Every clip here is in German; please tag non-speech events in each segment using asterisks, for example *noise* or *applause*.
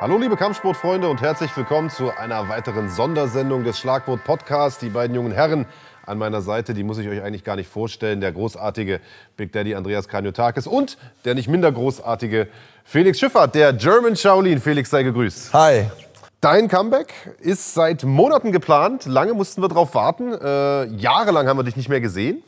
Hallo liebe Kampfsportfreunde und herzlich willkommen zu einer weiteren Sondersendung des Schlagwort Podcasts. Die beiden jungen Herren an meiner Seite, die muss ich euch eigentlich gar nicht vorstellen. Der großartige Big Daddy Andreas Kranjotakis und der nicht minder großartige Felix Schiffert, der German Shaolin. Felix, sei gegrüßt. Hi. Dein Comeback ist seit Monaten geplant. Lange mussten wir darauf warten. Äh, jahrelang haben wir dich nicht mehr gesehen.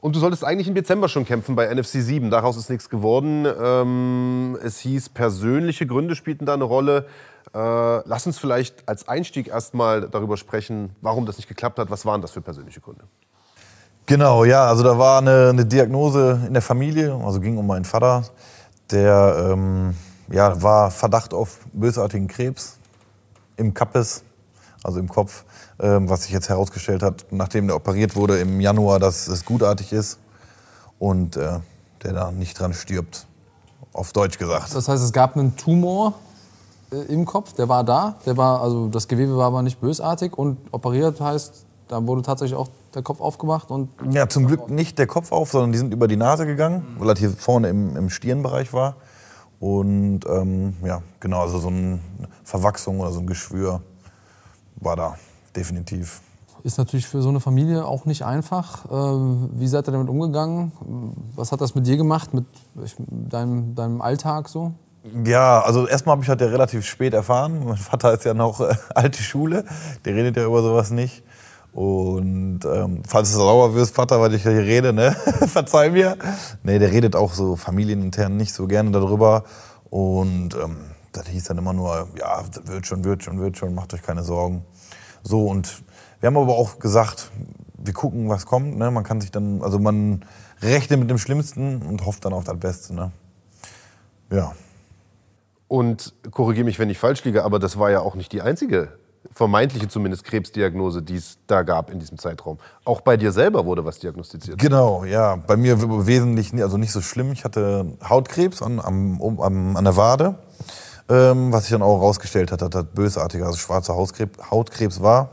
Und du solltest eigentlich im Dezember schon kämpfen bei NFC 7. Daraus ist nichts geworden. Ähm, es hieß, persönliche Gründe spielten da eine Rolle. Äh, lass uns vielleicht als Einstieg erstmal darüber sprechen, warum das nicht geklappt hat. Was waren das für persönliche Gründe? Genau, ja, also da war eine, eine Diagnose in der Familie, also ging um meinen Vater, der ähm, ja, war Verdacht auf bösartigen Krebs im Kappes, also im Kopf, was sich jetzt herausgestellt hat, nachdem der operiert wurde im Januar, dass es gutartig ist und äh, der da nicht dran stirbt, auf Deutsch gesagt. Das heißt, es gab einen Tumor äh, im Kopf, der war da, der war, also das Gewebe war aber nicht bösartig und operiert heißt, da wurde tatsächlich auch der Kopf aufgemacht und Ja, zum Glück nicht der Kopf auf, sondern die sind über die Nase gegangen, weil das hier vorne im, im Stirnbereich war. Und ähm, ja, genau, also so eine Verwachsung oder so ein Geschwür war da, definitiv. ist natürlich für so eine Familie auch nicht einfach. Äh, Wie seid ihr damit umgegangen? Was hat das mit dir gemacht, mit deinem, deinem Alltag so? Ja, also erstmal habe ich halt ja relativ spät erfahren. Mein Vater ist ja noch äh, alte Schule, der redet ja über sowas nicht. Und ähm, falls du sauer wirst, Vater, weil ich hier rede, ne? *laughs* verzeih mir. Nee, der redet auch so familienintern nicht so gerne darüber. Und ähm, das hieß dann immer nur, ja, wird schon, wird schon, wird schon, macht euch keine Sorgen. So, und wir haben aber auch gesagt, wir gucken, was kommt. Ne? Man kann sich dann, also man rechnet mit dem Schlimmsten und hofft dann auf das Beste. Ne? Ja. Und korrigiere mich, wenn ich falsch liege, aber das war ja auch nicht die einzige, vermeintliche zumindest, Krebsdiagnose, die es da gab in diesem Zeitraum. Auch bei dir selber wurde was diagnostiziert. Genau, ja. Bei mir wesentlich, also nicht so schlimm. Ich hatte Hautkrebs an, am, um, an der Wade, ähm, was sich dann auch herausgestellt hat, dass das bösartiger, also schwarzer Hautkrebs, Hautkrebs war.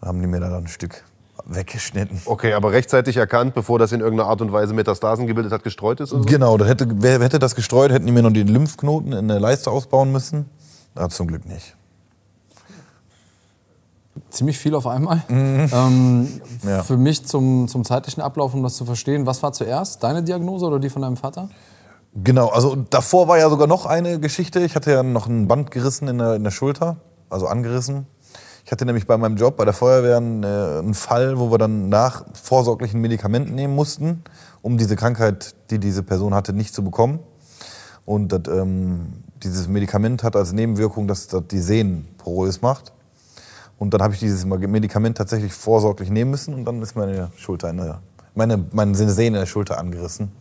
Da haben die mir dann ein Stück weggeschnitten. Okay, aber rechtzeitig erkannt, bevor das in irgendeiner Art und Weise Metastasen gebildet hat, gestreut ist? Oder so? Genau, das hätte, wer hätte das gestreut, hätten die mir noch die Lymphknoten in der Leiste ausbauen müssen. Ja, zum Glück nicht. Ziemlich viel auf einmal. Ähm, Ja. Für mich zum, zum zeitlichen Ablauf, um das zu verstehen, was war zuerst? Deine Diagnose oder die von deinem Vater? Genau, also davor war ja sogar noch eine Geschichte. Ich hatte ja noch ein Band gerissen in der, in der Schulter, also angerissen. Ich hatte nämlich bei meinem Job bei der Feuerwehr einen, äh, einen Fall, wo wir dann nach vorsorglichen Medikamenten nehmen mussten, um diese Krankheit, die diese Person hatte, nicht zu bekommen. Und das, ähm, dieses Medikament hat als Nebenwirkung, dass das die Sehnen porös macht. Und dann habe ich dieses Medikament tatsächlich vorsorglich nehmen müssen und dann ist meine Schulter, in der, meine, meine Sehne in der Schulter angerissen.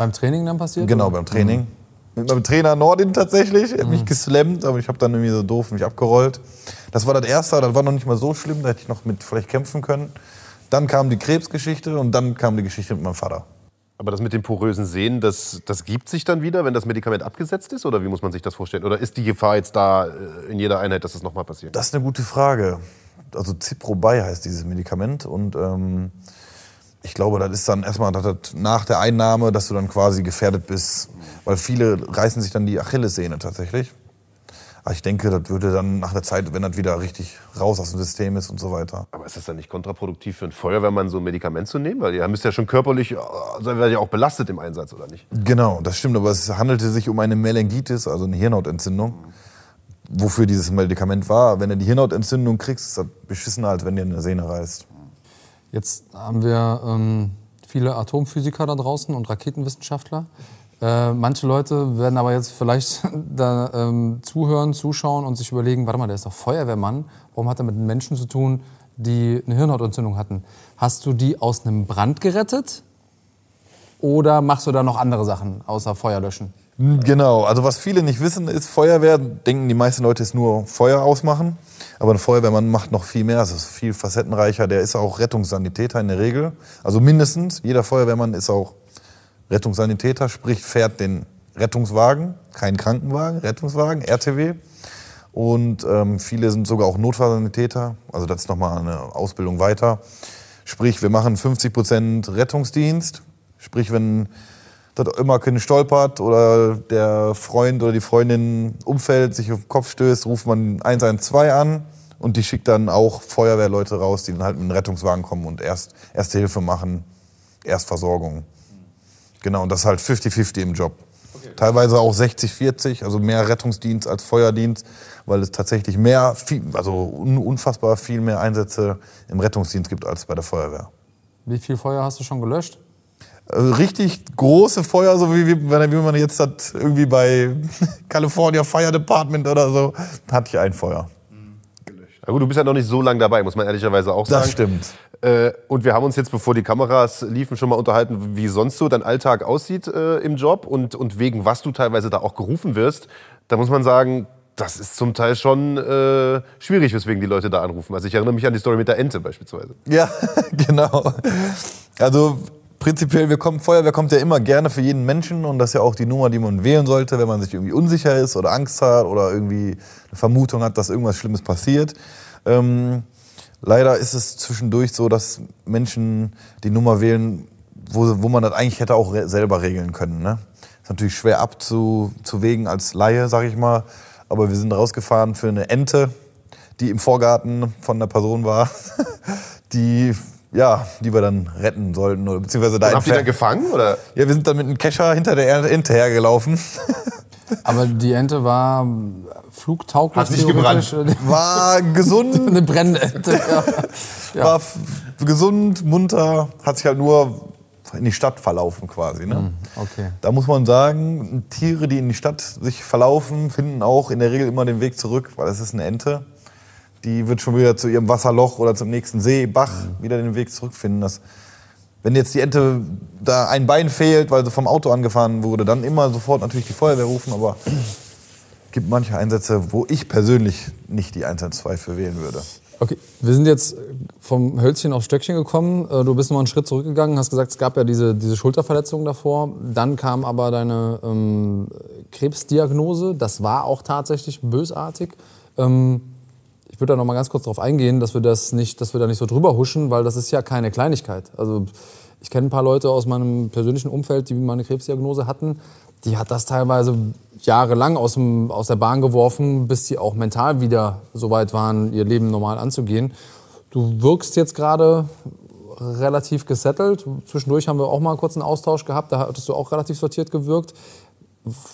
Beim Training dann passiert? Genau, oder? beim Training. Mit meinem Trainer Nordin tatsächlich. Er hat Mhm. mich geslammt, aber ich habe dann irgendwie so doof mich abgerollt. Das war das Erste, das war noch nicht mal so schlimm, da hätte ich noch mit vielleicht kämpfen können. Dann kam die Krebsgeschichte und dann kam die Geschichte mit meinem Vater. Aber das mit den porösen Sehnen, das, das gibt sich dann wieder, wenn das Medikament abgesetzt ist? Oder wie muss man sich das vorstellen? Oder ist die Gefahr jetzt da äh, in jeder Einheit, dass das nochmal passiert? Das ist eine gute Frage. Also Ciprobay heißt dieses Medikament und ähm, ich glaube, das ist dann erstmal nach der Einnahme, dass du dann quasi gefährdet bist, weil viele reißen sich dann die Achillessehne tatsächlich. Aber ich denke, das würde dann nach der Zeit, wenn das wieder richtig raus aus dem System ist und so weiter. Aber ist das dann nicht kontraproduktiv für einen Feuerwehrmann, so ein Medikament zu nehmen? Weil ihr müsst ja schon körperlich, also ihr werdet ja auch belastet im Einsatz, oder nicht? Genau, das stimmt, aber es handelte sich um eine Meningitis, also eine Hirnhautentzündung. Wofür dieses Medikament war. Wenn du die Hirnhautentzündung kriegst, ist das beschissener, als wenn dir eine Sehne reißt. Jetzt haben wir ähm, viele Atomphysiker da draußen und Raketenwissenschaftler. Äh, manche Leute werden aber jetzt vielleicht *laughs* da ähm, zuhören, zuschauen und sich überlegen, warte mal, der ist doch Feuerwehrmann. Warum hat er mit Menschen zu tun, die eine Hirnhautentzündung hatten? Hast du die aus einem Brand gerettet? Oder machst du da noch andere Sachen außer Feuer löschen? Genau, also was viele nicht wissen ist, Feuerwehr, denken die meisten Leute, ist nur Feuer ausmachen. Aber ein Feuerwehrmann macht noch viel mehr, es ist viel facettenreicher. Der ist auch Rettungssanitäter in der Regel. Also mindestens, jeder Feuerwehrmann ist auch Rettungssanitäter, sprich fährt den Rettungswagen, kein Krankenwagen, Rettungswagen, RTW. Und ähm, viele sind sogar auch Notfallsanitäter, also das ist nochmal eine Ausbildung weiter. Sprich, wir machen 50 Prozent Rettungsdienst, sprich, wenn dass immer kein stolpert oder der Freund oder die Freundin umfällt, sich auf den Kopf stößt, ruft man 112 an und die schickt dann auch Feuerwehrleute raus, die dann halt mit einem Rettungswagen kommen und erst Erste Hilfe machen, Erstversorgung. Genau, und das ist halt 50-50 im Job. Teilweise auch 60-40, also mehr Rettungsdienst als Feuerdienst, weil es tatsächlich mehr, viel, also un- unfassbar viel mehr Einsätze im Rettungsdienst gibt als bei der Feuerwehr. Wie viel Feuer hast du schon gelöscht? Also richtig große Feuer, so wie, wie, wie man jetzt hat, irgendwie bei *laughs* California Fire Department oder so, hatte ich ein Feuer. Na gut, du bist ja noch nicht so lange dabei, muss man ehrlicherweise auch sagen. Das stimmt. Äh, und wir haben uns jetzt, bevor die Kameras liefen, schon mal unterhalten, wie sonst so dein Alltag aussieht äh, im Job und, und wegen was du teilweise da auch gerufen wirst. Da muss man sagen, das ist zum Teil schon äh, schwierig, weswegen die Leute da anrufen. Also ich erinnere mich an die Story mit der Ente beispielsweise. Ja, *laughs* genau. Also prinzipiell, wir kommen, Feuerwehr kommt ja immer gerne für jeden Menschen und das ist ja auch die Nummer, die man wählen sollte, wenn man sich irgendwie unsicher ist oder Angst hat oder irgendwie eine Vermutung hat, dass irgendwas Schlimmes passiert. Ähm, leider ist es zwischendurch so, dass Menschen die Nummer wählen, wo, wo man das eigentlich hätte auch re selber regeln können. Ne? Ist natürlich schwer abzuwägen als Laie, sag ich mal. Aber wir sind rausgefahren für eine Ente, die im Vorgarten von einer Person war, *laughs* die, ja, die wir dann retten sollten. Oder beziehungsweise da habt ihr dann entfernt- gefangen? Oder? ja, wir sind dann mit einem Kescher hinter der Ente hergelaufen. *laughs* Aber die Ente war flugtauglich. Hat nicht theoretisch. War gesund, *laughs* Eine brennende Ente. Ja. Ja. war gesund, munter, hat sich halt nur in die Stadt verlaufen quasi. Ne? Okay. Da muss man sagen, Tiere, die in die Stadt sich verlaufen, finden auch in der Regel immer den Weg zurück, weil es ist eine Ente. Die wird schon wieder zu ihrem Wasserloch oder zum nächsten See, Bach, wieder den Weg zurückfinden. Das, wenn jetzt die Ente da ein Bein fehlt, weil sie vom Auto angefahren wurde, dann immer sofort natürlich die Feuerwehr rufen. Aber es gibt manche Einsätze, wo ich persönlich nicht die 112 für wählen würde. Okay, wir sind jetzt vom Hölzchen aufs Stöckchen gekommen. Äh, Du bist noch einen Schritt zurückgegangen, hast gesagt, es gab ja diese, diese Schulterverletzung davor. Dann kam aber deine ähm, Krebsdiagnose. Das war auch tatsächlich bösartig. Ähm, ich würde da noch mal ganz kurz darauf eingehen, dass wir, das nicht, dass wir da nicht so drüber huschen, weil das ist ja keine Kleinigkeit. Also ich kenne ein paar Leute aus meinem persönlichen Umfeld, die mal eine Krebsdiagnose hatten. Die hat das teilweise jahrelang aus, dem, aus der Bahn geworfen, bis sie auch mental wieder so weit waren, ihr Leben normal anzugehen. Du wirkst jetzt gerade relativ gesettelt. Zwischendurch haben wir auch mal kurz einen Austausch gehabt. Da hattest du auch relativ sortiert gewirkt.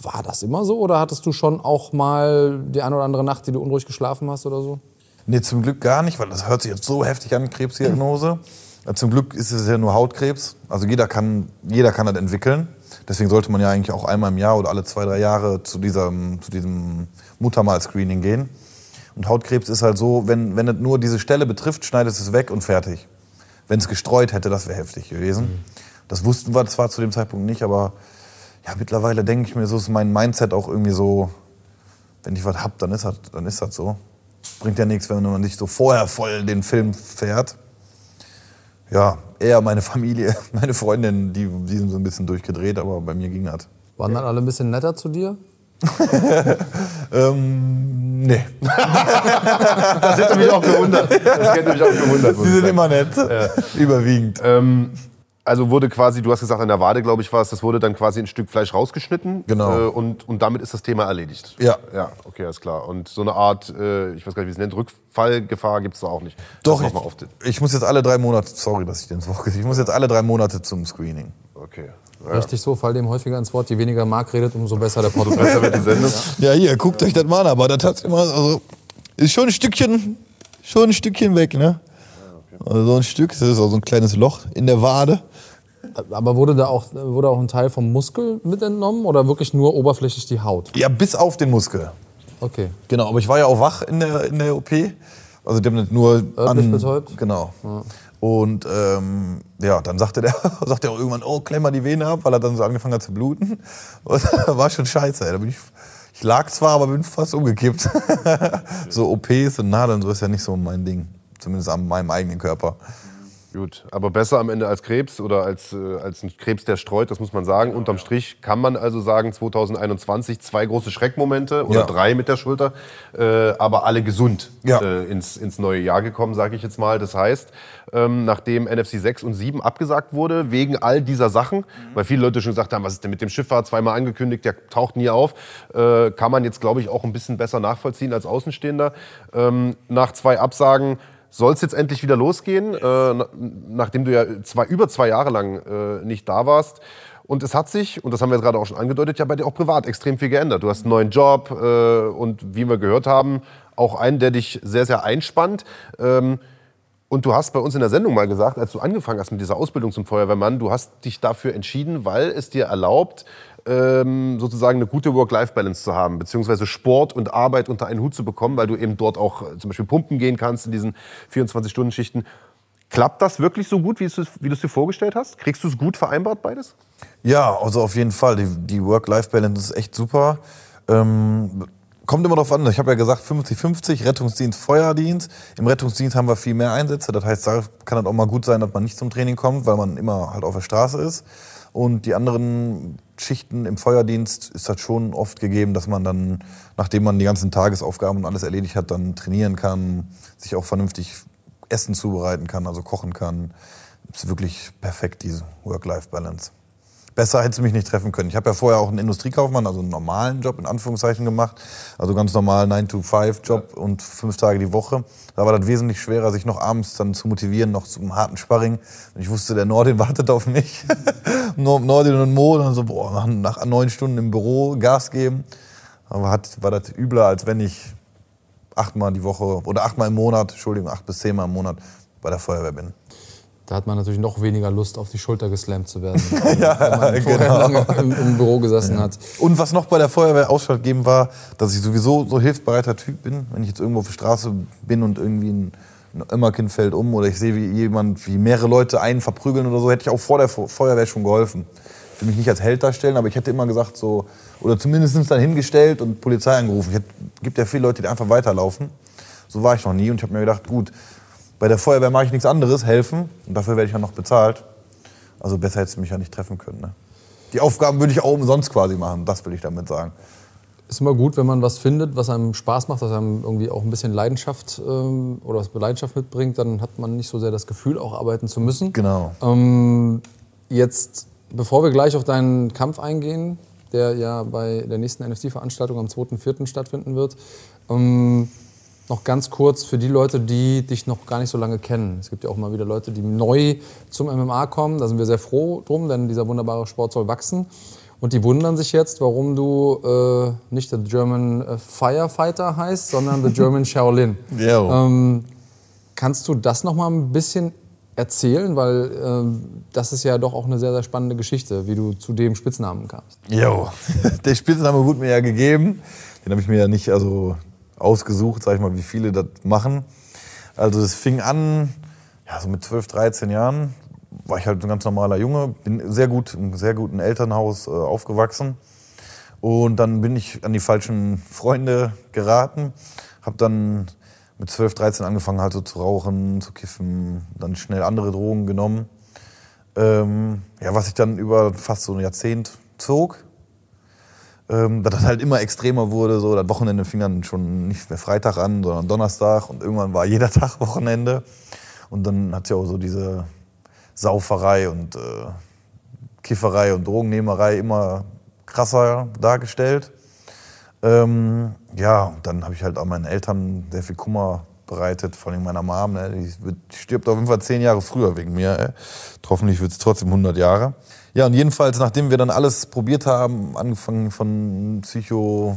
War das immer so oder hattest du schon auch mal die eine oder andere Nacht, die du unruhig geschlafen hast oder so? Nee, zum Glück gar nicht, weil das hört sich jetzt so heftig an, Krebsdiagnose. Zum Glück ist es ja nur Hautkrebs. Also jeder kann, jeder kann das entwickeln. Deswegen sollte man ja eigentlich auch einmal im Jahr oder alle zwei, drei Jahre zu diesem, zu diesem Muttermal-Screening gehen. Und Hautkrebs ist halt so, wenn, wenn es nur diese Stelle betrifft, schneidet es weg und fertig. Wenn es gestreut hätte, das wäre heftig gewesen. Das wussten wir zwar zu dem Zeitpunkt nicht, aber ja, mittlerweile denke ich mir, so ist mein Mindset auch irgendwie so, wenn ich was hab, dann ist das, dann ist das so. Bringt ja nichts, wenn man nicht so vorher voll den Film fährt. Ja, eher meine Familie, *laughs* meine Freundin, die, die sind so ein bisschen durchgedreht, aber bei mir ging das. Waren dann alle ein bisschen netter zu dir? *laughs* Ähm, nee. Das hätte mich auch gewundert. Das hätte mich auch gewundert. Die sind immer nett. Überwiegend. Ähm, also wurde quasi, du hast gesagt, an der Wade, glaube ich, war es, das wurde dann quasi ein Stück Fleisch rausgeschnitten. Genau. Äh, und, und damit ist das Thema erledigt. Ja. Ja, okay, alles klar. Und so eine Art, äh, ich weiß gar nicht, wie es nennt, Rückfallgefahr gibt es da auch nicht. Doch, ich, den- ich muss jetzt alle drei Monate, sorry, dass ich dir ins Wort gehe, ich muss jetzt alle drei Monate zum Screening. Okay. Ja. Richtig so, fall dem häufiger ins Wort. Je weniger Marc redet, umso besser der Podcast. Besser wird die Sendung. Ja, hier, guckt euch das mal an, aber das hat immer, also, ist schon ein Stückchen, schon ein Stückchen weg, ne? Also so ein Stück, das ist auch so ein kleines Loch in der Wade. Aber wurde da auch, wurde auch ein Teil vom Muskel mit entnommen oder wirklich nur oberflächlich die Haut? Ja, bis auf den Muskel. Okay. Genau, aber ich war ja auch wach in der, in der OP. Also die haben nicht nur Örtlich betäubt? Genau. Und ähm, ja, dann sagte der, *laughs* sagte er auch irgendwann, oh, klemm mal die Vene ab, weil er dann so angefangen hat zu bluten. *laughs* Und *laughs* war schon scheiße. Ey. Ich, ich lag zwar, aber bin fast umgekippt. so OPs und Nadeln, so ist ja nicht so mein Ding. Zumindest an meinem eigenen Körper. Gut, aber besser am Ende als Krebs oder als, äh, als ein Krebs, der streut, das muss man sagen. Genau, Unterm Strich kann man also sagen, 2021 zwei große Schreckmomente oder Ja. drei mit der Schulter, äh, aber alle gesund Ja. äh, ins, ins neue Jahr gekommen, sage ich jetzt mal. Das heißt, ähm, nachdem NFC 6 und 7 abgesagt wurde, wegen all dieser Sachen, Mhm. weil viele Leute schon gesagt haben, was ist denn mit dem Schiff war zweimal angekündigt, der taucht nie auf, äh, kann man jetzt, glaube ich, auch ein bisschen besser nachvollziehen als Außenstehender. Ähm, nach zwei Absagen soll es jetzt endlich wieder losgehen, äh, na- nachdem du ja zwei, über zwei Jahre lang äh, nicht da warst. Und es hat sich, und das haben wir jetzt gerade auch schon angedeutet, ja bei dir auch privat extrem viel geändert. Du hast einen neuen Job äh, und wie wir gehört haben, auch einen, der dich sehr, sehr einspannt. Ähm, und du hast bei uns in der Sendung mal gesagt, als du angefangen hast mit dieser Ausbildung zum Feuerwehrmann, du hast dich dafür entschieden, weil es dir erlaubt, ähm, sozusagen eine gute Work-Life-Balance zu haben, beziehungsweise Sport und Arbeit unter einen Hut zu bekommen, weil du eben dort auch äh, zum Beispiel pumpen gehen kannst in diesen 24-Stunden-Schichten. Klappt das wirklich so gut, wie du es dir vorgestellt hast? Kriegst du es gut vereinbart, beides? Ja, also auf jeden Fall. Die, die Work-Life-Balance ist echt super. Ähm, kommt immer darauf an. Ich habe ja gesagt 50-50, Rettungsdienst, Feuerdienst. Im Rettungsdienst haben wir viel mehr Einsätze. Das heißt, da kann es auch mal gut sein, dass man nicht zum Training kommt, weil man immer halt auf der Straße ist. Und die anderen Schichten im Feuerdienst ist das schon oft gegeben, dass man dann, nachdem man die ganzen Tagesaufgaben und alles erledigt hat, dann trainieren kann, sich auch vernünftig Essen zubereiten kann, also kochen kann. Ist wirklich perfekt, diese Work-Life-Balance. Besser hätte sie mich nicht treffen können. Ich habe ja vorher auch einen Industriekaufmann, also einen normalen Job in Anführungszeichen gemacht. Also ganz normal 9-to-5-Job und fünf Tage die Woche. Da war das wesentlich schwerer, sich noch abends dann zu motivieren, noch zum harten Sparring. Und ich wusste, der Nordin *laughs* wartet auf mich. *laughs* Nor- Nordin und Mo, dann so, boah, nach, nach neun Stunden im Büro Gas geben. Aber hat, war das übler, als wenn ich achtmal die Woche oder achtmal im Monat, Entschuldigung, acht bis zehnmal im Monat bei der Feuerwehr bin. Da hat man natürlich noch weniger Lust, auf die Schulter geslammt zu werden, *laughs* wenn man vorher lange im, im Büro gesessen hat. Und was noch bei der Feuerwehr ausschlaggebend war, dass ich sowieso so hilfsbereiter Typ bin. Wenn ich jetzt irgendwo auf der Straße bin und irgendwie ein, ein Immerkind fällt um oder ich sehe, wie jemand, wie mehrere Leute einen verprügeln oder so, hätte ich auch vor der Fe- Feuerwehr schon geholfen. Ich will mich nicht als Held darstellen, aber ich hätte immer gesagt so, oder zumindest dann hingestellt und Polizei angerufen. Es gibt ja viele Leute, die einfach weiterlaufen. So war ich noch nie und ich habe mir gedacht, gut, bei der Feuerwehr mache ich nichts anderes, helfen und dafür werde ich ja noch bezahlt. Also besser hättest du mich ja nicht treffen können. Ne? Die Aufgaben würde ich auch umsonst quasi machen, das will ich damit sagen. Ist immer gut, wenn man was findet, was einem Spaß macht, was einem irgendwie auch ein bisschen Leidenschaft ähm, oder was Leidenschaft mitbringt, dann hat man nicht so sehr das Gefühl, auch arbeiten zu müssen. Genau. Ähm, jetzt, bevor wir gleich auf deinen Kampf eingehen, der ja bei der nächsten NFC-Veranstaltung am 2.4. stattfinden wird, ähm, noch ganz kurz für die Leute, die dich noch gar nicht so lange kennen. Es gibt ja auch mal wieder Leute, die neu zum MMA kommen. Da sind wir sehr froh drum, denn dieser wunderbare Sport soll wachsen. Und die wundern sich jetzt, warum du äh, nicht der German äh, Firefighter heißt, sondern the German *laughs* Shaolin. Jo. Ähm, kannst du das noch mal ein bisschen erzählen? Weil ähm, das ist ja doch auch eine sehr, sehr spannende Geschichte, wie du zu dem Spitznamen kamst. Jo, *laughs* der Spitzname wurde mir ja gegeben. Den habe ich mir ja nicht also ausgesucht, sag ich mal, wie viele das machen. Also es fing an, ja, so mit 12, 13 Jahren war ich halt ein ganz normaler Junge, bin sehr gut, im sehr guten Elternhaus äh, aufgewachsen. Und dann bin ich an die falschen Freunde geraten, habe dann mit 12, 13 angefangen halt so zu rauchen, zu kiffen, dann schnell andere Drogen genommen. Ähm, ja, was sich dann über fast so ein Jahrzehnt zog. Ähm, dass das halt immer extremer wurde. So, das Wochenende fing dann schon nicht mehr Freitag an, sondern Donnerstag. Und irgendwann war jeder *laughs* Tag Wochenende. Und dann hat sich auch so diese Sauferei und äh, Kifferei und Drogennehmerei immer krasser dargestellt. Ähm, ja, und dann habe ich halt auch meinen Eltern sehr viel Kummer bereitet, vor allem meiner Mom. Ne? Die, stirbt auf jeden Fall zehn Jahre früher wegen mir. Ey. Hoffentlich wird es trotzdem 100 Jahre. Ja, und jedenfalls, nachdem wir dann alles probiert haben, angefangen von Psycho,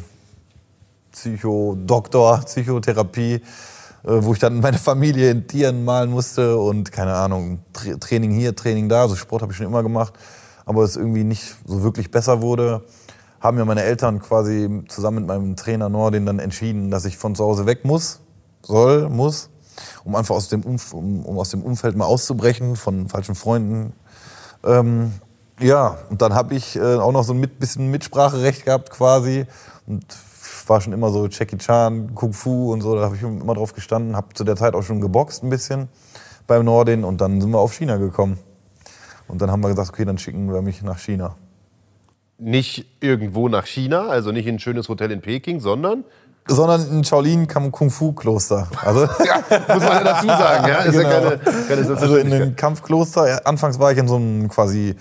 Psychodoktor, Psychotherapie, äh, wo ich dann meine Familie in Tieren malen musste und keine Ahnung, Tra Training hier, Training da, also Sport habe ich schon immer gemacht, aber es irgendwie nicht so wirklich besser wurde, haben mir meine Eltern quasi zusammen mit meinem Trainer Nordin dann entschieden, dass ich von zu Hause weg muss, soll, muss, um einfach aus dem, Umf um, um aus dem Umfeld mal auszubrechen von falschen Freunden. Ähm, ja, und dann habe ich äh, auch noch so ein mit, bisschen Mitspracherecht gehabt quasi und war schon immer so Jackie Chan, Kung Fu und so, da habe ich immer drauf gestanden, habe zu der Zeit auch schon geboxt ein bisschen, beim Nordin und dann sind wir auf China gekommen. Und dann haben wir gesagt, okay, dann schicken wir mich nach China. Nicht irgendwo nach China, also nicht in ein schönes Hotel in Peking, sondern Sondern in Shaolin kam Kung Fu Kloster. Also, *laughs* ja, muss man ja dazu sagen, ja, ist ja Genau. keine, keine also in einem Kampfkloster. Ja, Anfangs war ich in so einem quasi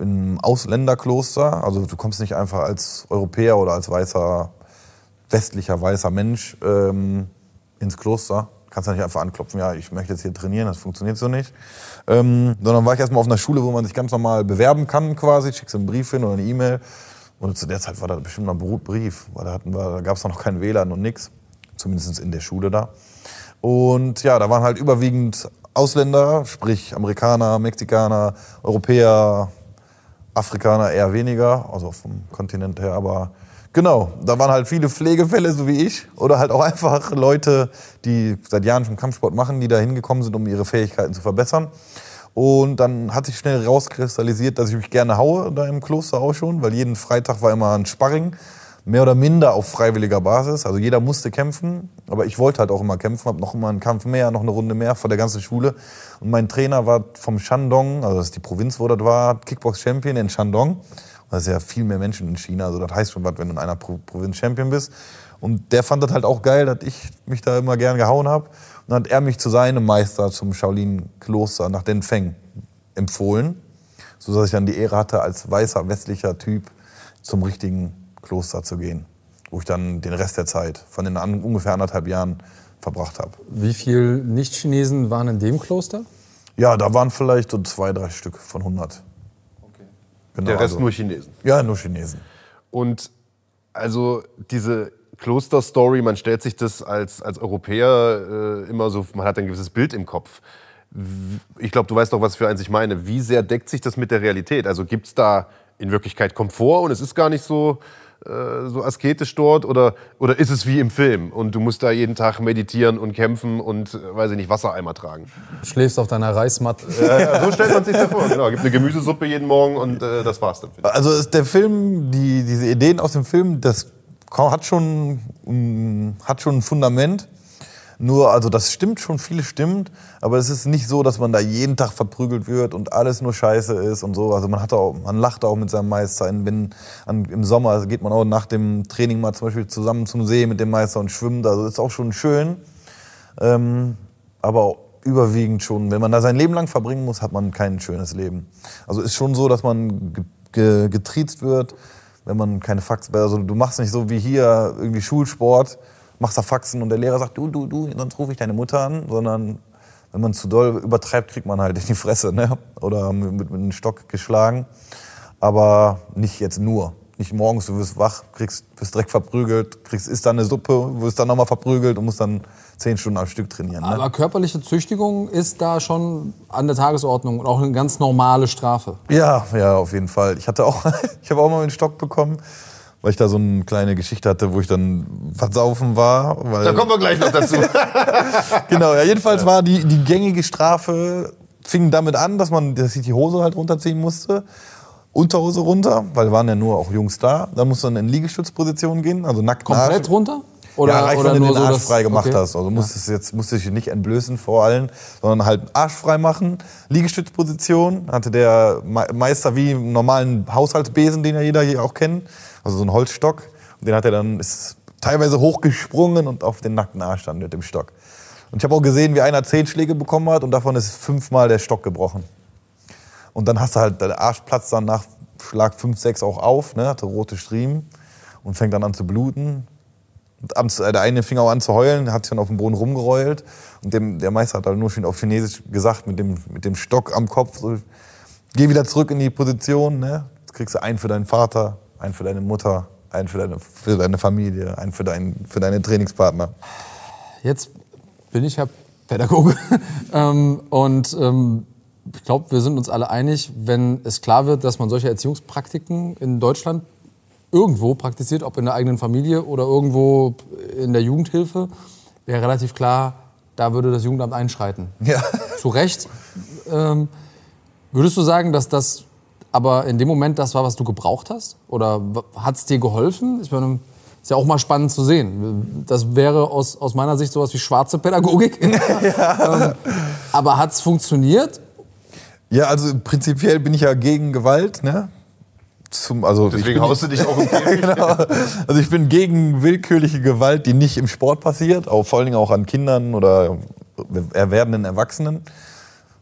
im Ausländerkloster. Also du kommst nicht einfach als Europäer oder als weißer, westlicher weißer Mensch ähm, ins Kloster. Kannst ja nicht einfach anklopfen, ja, ich möchte jetzt hier trainieren, das funktioniert so nicht. Ähm, sondern war ich erstmal auf einer Schule, wo man sich ganz normal bewerben kann quasi. Schickst einen Brief hin oder eine E-Mail. Und zu der Zeit war das bestimmt noch ein Brotbrief, weil da, da gab es noch kein WLAN und nix. Zumindest in der Schule da. Und ja, da waren halt überwiegend Ausländer, sprich Amerikaner, Mexikaner, Europäer, Afrikaner eher weniger, also vom Kontinent her, aber genau, da waren halt viele Pflegefälle, so wie ich, oder halt auch einfach Leute, die seit Jahren schon Kampfsport machen, die da hingekommen sind, um ihre Fähigkeiten zu verbessern. Und dann hat sich schnell rauskristallisiert, dass ich mich gerne haue, da im Kloster auch schon, weil jeden Freitag war immer ein Sparring, mehr oder minder auf freiwilliger Basis. Also jeder musste kämpfen, aber ich wollte halt auch immer kämpfen, habe noch immer einen Kampf mehr, noch eine Runde mehr vor der ganzen Schule. Und mein Trainer war vom Shandong, also das ist die Provinz, wo das war, Kickbox-Champion in Shandong. Da ist ja viel mehr Menschen in China, also das heißt schon was, wenn du in einer Pro Provinz Champion bist. Und der fand das halt auch geil, dass ich mich da immer gern gehauen habe. Und dann hat er mich zu seinem Meister zum Shaolin-Kloster nach Denfeng empfohlen, sodass ich dann die Ehre hatte, als weißer westlicher Typ zum richtigen Kloster zu gehen, wo ich dann den Rest der Zeit von den an, ungefähr anderthalb Jahren verbracht habe. Wie viele Nicht-Chinesen waren in dem Kloster? Ja, da waren vielleicht so zwei, drei Stück von 100. Genau, Der Rest also- nur Chinesen. Ja, nur Chinesen. Und also diese Klosterstory, man stellt sich das als, als Europäer äh, immer so, man hat ein gewisses Bild im Kopf. Ich glaube, du weißt doch, was für eins ich meine. Wie sehr deckt sich das mit der Realität? Also gibt es da in Wirklichkeit Komfort und es ist gar nicht so, äh, so asketisch dort? Oder, oder ist es wie im Film und du musst da jeden Tag meditieren und kämpfen und, äh, weiß ich nicht, Wassereimer tragen? Du schläfst auf deiner Reismatte. Ja, so stellt man sich das vor. Genau, gibt eine Gemüsesuppe jeden Morgen und äh, das war's dann. Also ist der Film, die, diese Ideen aus dem Film, das hat schon, mm, hat schon ein Fundament. Nur, also das stimmt schon, vieles stimmt, aber es ist nicht so, dass man da jeden Tag verprügelt wird und alles nur Scheiße ist und so. Also man hat auch, man lacht auch mit seinem Meister. Wenn, an, Im Sommer geht man auch nach dem Training mal zum Beispiel zusammen zum See mit dem Meister und schwimmt. Also ist auch schon schön. Ähm, aber auch überwiegend schon, wenn man da sein Leben lang verbringen muss, hat man kein schönes Leben. Also ist schon so, dass man ge ge getriezt wird, wenn man keine Faxen, also du machst nicht so wie hier irgendwie Schulsport, machst da Faxen und der Lehrer sagt, du, du, du, sonst rufe ich deine Mutter an, sondern wenn man zu doll übertreibt, kriegt man halt in die Fresse ne? oder mit, mit, einem Stock geschlagen. Aber nicht jetzt nur. Nicht morgens, du wirst wach, kriegst, bist direkt verprügelt, kriegst, isst dann eine Suppe, wirst dann nochmal verprügelt und musst dann zehn Stunden am Stück trainieren. Ne? Aber körperliche Züchtigung ist da schon an der Tagesordnung und auch eine ganz normale Strafe. Ja, ja, auf jeden Fall. Ich hatte auch, *laughs* ich habe auch mal einen Stock bekommen, weil ich da so eine kleine Geschichte hatte, wo ich dann versaufen war. Weil, Da kommen wir gleich noch dazu. *laughs* genau, ja, jedenfalls war die, die gängige Strafe, fing damit an, dass man dass ich die Hose halt runterziehen musste. Unterhose runter, weil waren ja nur auch Jungs da. Dann musste man in Liegestützposition gehen, also nackt Komplett Arsch. runter? Oder, ja, reicht, oder wenn du nur den so, Arsch dass- frei gemacht okay. hast. Also musstest jetzt musstest dich nicht entblößen vor allen, sondern halt Arsch frei machen. Liegestützposition hatte der Me- Meister wie einen normalen Haushaltsbesen, den ja jeder hier auch kennt, also so einen Holzstock. Und den hat er dann ist teilweise hochgesprungen und auf den nackten Arsch dann mit dem Stock. Und ich habe auch gesehen, wie einer zehn Schläge bekommen hat und davon ist fünfmal der Stock gebrochen. Und dann hast du halt, der Arsch platzt dann nach Schlag 5, 6 auch auf, ne, hatte rote Striemen und fängt dann an zu bluten. Und äh, der eine fing auch an zu heulen, hat sich dann auf dem Boden rumgeheult. Und dem, der Meister hat halt nur schon auf Chinesisch gesagt, mit dem, mit dem Stock am Kopf, so, geh wieder zurück in die Position. Ne? Jetzt kriegst du einen für deinen Vater, einen für deine Mutter, einen für deine, für deine Familie, einen für, dein, für deine Trainingspartner. Jetzt bin ich ja Pädagoge. *laughs* ähm, und ähm, ich glaube, wir sind uns alle einig, wenn es klar wird, dass man solche Erziehungspraktiken in Deutschland irgendwo praktiziert, ob in der eigenen Familie oder irgendwo in der Jugendhilfe, wäre relativ klar, da würde das Jugendamt einschreiten. Ja. Zu Recht. Ähm, würdest du sagen, dass das aber in dem Moment das war, was du gebraucht hast? Oder hat es dir geholfen? Ich meine, Ist ja auch mal spannend zu sehen. Das wäre aus, aus meiner Sicht sowas wie schwarze Pädagogik. *laughs* ähm, aber hat es funktioniert? Ja, also prinzipiell bin ich ja gegen Gewalt. Ne? Zum, also ich Deswegen haust du dich auch im *laughs* Käfig. genau. Also ich bin gegen willkürliche Gewalt, die nicht im Sport passiert, auch, vor allen Dingen auch an Kindern oder werdenden Erwachsenen.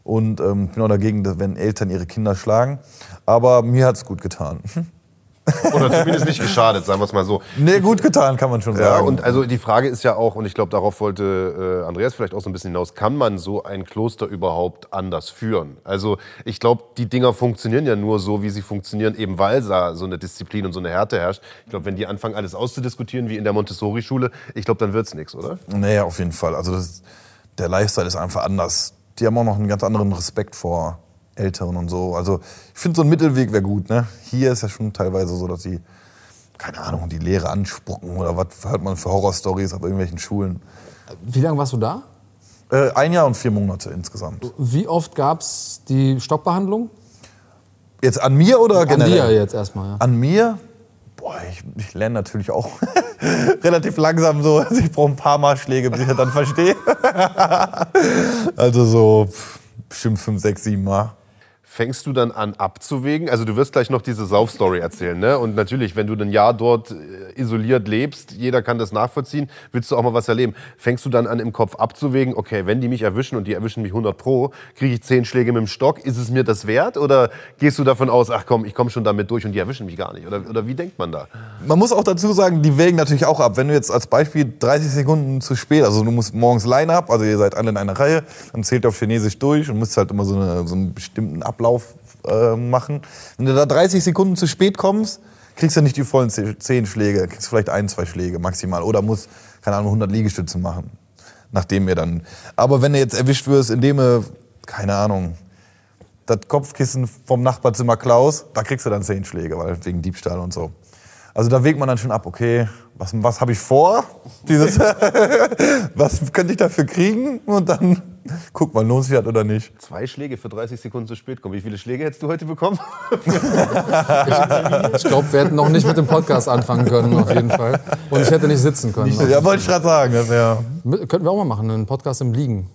Und ähm, bin auch dagegen, wenn Eltern ihre Kinder schlagen. Aber mir hat es gut getan. *laughs* Oder zumindest nicht geschadet, sagen wir es mal so. Nee, gut getan, kann man schon Ja, sagen. und also die Frage ist ja auch, und ich glaube, darauf wollte äh, Andreas vielleicht auch so ein bisschen hinaus, kann man so ein Kloster überhaupt anders führen? Also ich glaube, die Dinger funktionieren ja nur so, wie sie funktionieren, eben weil da so eine Disziplin und so eine Härte herrscht. Ich glaube, wenn die anfangen, alles auszudiskutieren, wie in der Montessori-Schule, ich glaube, dann wird's nichts, oder? Nee, auf jeden Fall. Also das, der Lifestyle ist einfach anders. Die haben auch noch einen ganz anderen Respekt vor Älteren und so. Also ich finde, so ein Mittelweg wäre gut. Ne? Hier ist ja schon teilweise so, dass sie, keine Ahnung, die Lehre anspucken oder was hört man für Horrorstories auf irgendwelchen Schulen. Wie lange warst du da? Äh, ein Jahr und vier Monate insgesamt. Wie oft gab es die Stockbehandlung? Jetzt an mir oder An generell? dir jetzt erstmal. Ja. An mir? Boah, ich, ich lerne natürlich auch *laughs* relativ langsam so. Also ich brauche ein paar Mal Schläge, bis ich das dann verstehe. *laughs* also so bestimmt fünf, sechs, sieben Mal. Fängst du dann an abzuwägen? Also du wirst gleich noch diese Saufstory erzählen, ne? Und natürlich, wenn du ein Jahr dort äh, isoliert lebst, jeder kann das nachvollziehen, willst du auch mal was erleben. Fängst du dann an im Kopf abzuwägen, okay, wenn die mich erwischen und die erwischen mich 100 pro, kriege ich 10 Schläge mit dem Stock, ist es mir das wert? Oder gehst du davon aus, ach komm, ich komme schon damit durch und die erwischen mich gar nicht? Oder, oder wie denkt man da? Man muss auch dazu sagen, die wägen natürlich auch ab. Wenn du jetzt als Beispiel 30 Sekunden zu spät, also du musst morgens Line-Up, also ihr seid alle in einer Reihe, dann zählt auf Chinesisch durch und müsst halt immer so, eine, so einen bestimmten Ablauf äh, machen. Wenn du da 30 Sekunden zu spät kommst, kriegst du nicht die vollen 10 Schläge, kriegst vielleicht ein, zwei Schläge maximal oder musst, keine Ahnung, 100 Liegestütze machen. Nachdem ihr dann. Aber wenn du jetzt erwischt wirst, indem du, keine Ahnung, das Kopfkissen vom Nachbarzimmer klaus, da kriegst du dann 10 Schläge, weil wegen Diebstahl und so. Also da wägt man dann schon ab, okay, was, was habe ich vor? Dieses, *laughs* was könnte ich dafür kriegen? Und dann *laughs* guck mal, lohnt sich das oder nicht. Zwei Schläge für 30 Sekunden zu spät kommen. Wie viele Schläge hättest du heute bekommen? Ich glaube, wir hätten noch nicht mit dem Podcast anfangen können, auf jeden Fall. Und ich hätte nicht sitzen können. Ja, wollte ich gerade sagen. Das wär, Könnten wir auch mal machen, einen Podcast im Liegen.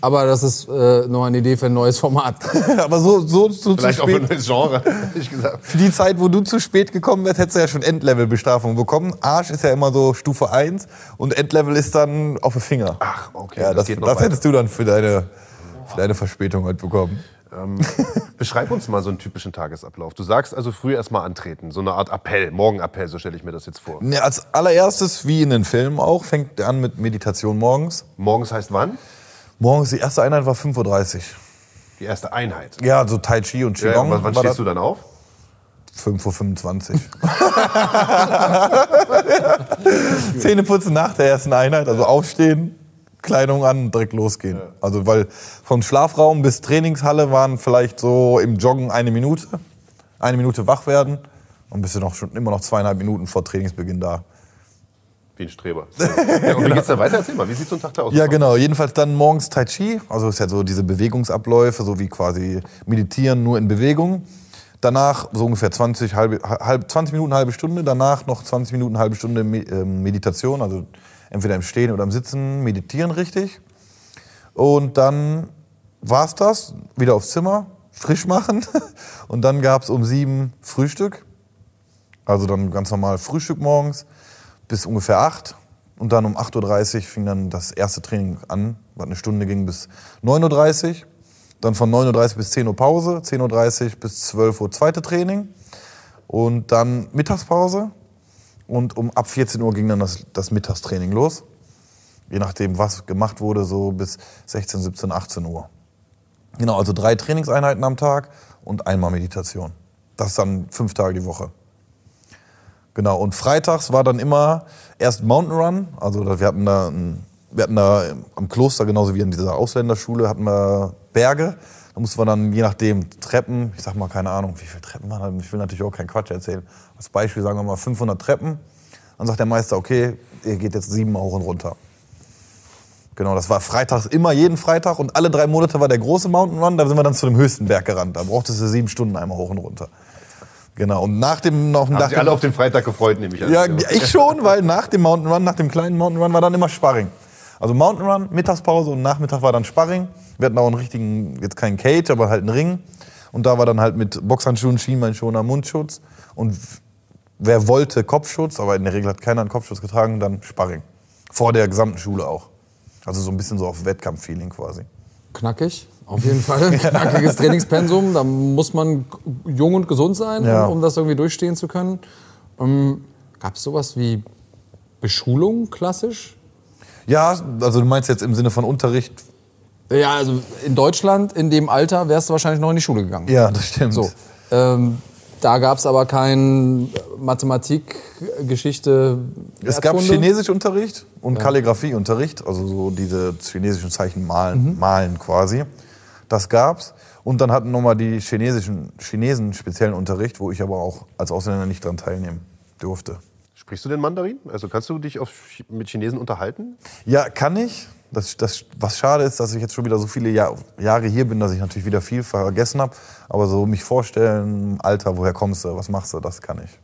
Aber das ist äh, noch eine Idee für ein neues Format. *laughs* aber so, so, so zu Vielleicht auch für ein spät. neues Genre, hätte ich gesagt. Für die Zeit, wo du zu spät gekommen wärst, hättest du ja schon Endlevel-Bestrafung bekommen. Arsch ist ja immer so Stufe 1 und Endlevel ist dann auf den Finger. Ach, okay, Ja, das das, geht das, noch weiter. hättest du dann für deine, für deine Verspätung heute bekommen. Beschreib uns mal so einen typischen Tagesablauf. Du sagst also früh erstmal antreten, so eine Art Appell, Morgenappell, so stelle ich mir das jetzt vor. Ne, als allererstes, wie in den Filmen auch, fängt er an mit Meditation morgens. Morgens heißt wann? Morgens, die erste Einheit war 5.30 Uhr. Die erste Einheit. Ja, so Tai Chi und Ja, Qigong. wann wann stehst du dann auf? 5.25 Uhr. *laughs* Zähne putzen nach der ersten Einheit, also aufstehen, Kleidung an direkt losgehen. Also weil vom Schlafraum bis Trainingshalle waren vielleicht so im Joggen eine Minute. Eine Minute wach werden und bist du noch schon immer noch zweieinhalb Minuten vor Trainingsbeginn da. Wie ein Streber. *laughs* Ja, und wie geht's dann weiter? Erzähl mal, wie sieht so ein Tag da aus? Ja, genau. Jedenfalls dann morgens Tai Chi. Also ist ja so diese Bewegungsabläufe, so wie quasi meditieren, nur in Bewegung. Danach so ungefähr 20, halbe, halb, 20 Minuten, halbe Stunde. Danach noch 20 Minuten, halbe Stunde ähm, Meditation. Also entweder im Stehen oder im Sitzen meditieren richtig. Und dann war's das. Wieder aufs Zimmer, frisch machen. *laughs* Und dann gab's um sieben Frühstück. Also dann ganz normal Frühstück morgens bis ungefähr 8. Und dann um 8.30 Uhr fing dann das erste Training an, was eine Stunde ging bis 9.30 Uhr. Dann von 9.30 Uhr bis 10 Uhr Pause, 10.30 Uhr bis 12 Uhr zweite Training. Und dann Mittagspause. Und um ab 14 Uhr ging dann das, das Mittagstraining los. Je nachdem, was gemacht wurde, so bis 16, 17, 18 Uhr. Genau, also drei Trainingseinheiten am Tag und einmal Meditation. Das dann fünf Tage die Woche. Genau, und freitags war dann immer erst Mountain Run. Also da- wir hatten da, ein- wir hatten da am Kloster, genauso wie in dieser Ausländerschule, hatten wir Berge. Da mussten wir dann je nachdem Treppen, ich sag mal keine Ahnung, wie viele Treppen waren das? Ich will natürlich auch keinen Quatsch erzählen. Als Beispiel sagen wir mal 500 Treppen. Dann sagt der Meister, okay, ihr geht jetzt sieben hoch und runter. Genau, das war freitags immer, jeden Freitag. Und alle drei Monate war der große Mountain Run. Da sind wir dann zu dem höchsten Berg gerannt. Da brauchtest du sieben Stunden einmal hoch und runter. Genau. Und nach dem noch Haben nach sich dem, alle auf den Freitag gefreut, nehme ich an. Ja, ich schon, weil nach dem Mountain Run, nach dem kleinen Mountain Run war dann immer Sparring. Also Mountain Run, Mittagspause und Nachmittag war dann Sparring. Wir hatten auch einen richtigen, jetzt keinen Cage, aber halt einen Ring. Und da war dann halt mit Boxhandschuhen, Schienbeinschoner, Mundschutz. Und wer wollte Kopfschutz, aber in der Regel hat keiner einen Kopfschutz getragen, dann Sparring. Vor der gesamten Schule auch. Also so ein bisschen so auf Wettkampf-Feeling quasi. Knackig, auf jeden Fall. *laughs* Knackiges Trainingspensum. Da muss man jung und gesund sein, Ja. um, um das irgendwie durchstehen zu können. Ähm, Gab es sowas wie Beschulung klassisch? Ja, also du meinst jetzt im Sinne von Unterricht? Ja, also in Deutschland, in dem Alter, wärst du wahrscheinlich noch in die Schule gegangen. Ja, das stimmt. So. Ähm, da gab es aber kein Mathematik, Geschichte. Es gab. Chinesischunterricht und Kalligraphieunterricht, also so diese chinesischen Zeichen malen, malen quasi. Das gab's. Und dann hatten nochmal die chinesischen, Chinesen speziellen Unterricht, wo ich aber auch als Ausländer nicht dran teilnehmen durfte. Sprichst du den Mandarin? Also kannst du dich auf, mit Chinesen unterhalten? Ja, kann ich. Das, das, was schade ist, dass ich jetzt schon wieder so viele Jahr, Jahre hier bin, dass ich natürlich wieder viel vergessen habe. Aber so mich vorstellen, Alter, woher kommst du, was machst du, das kann ich.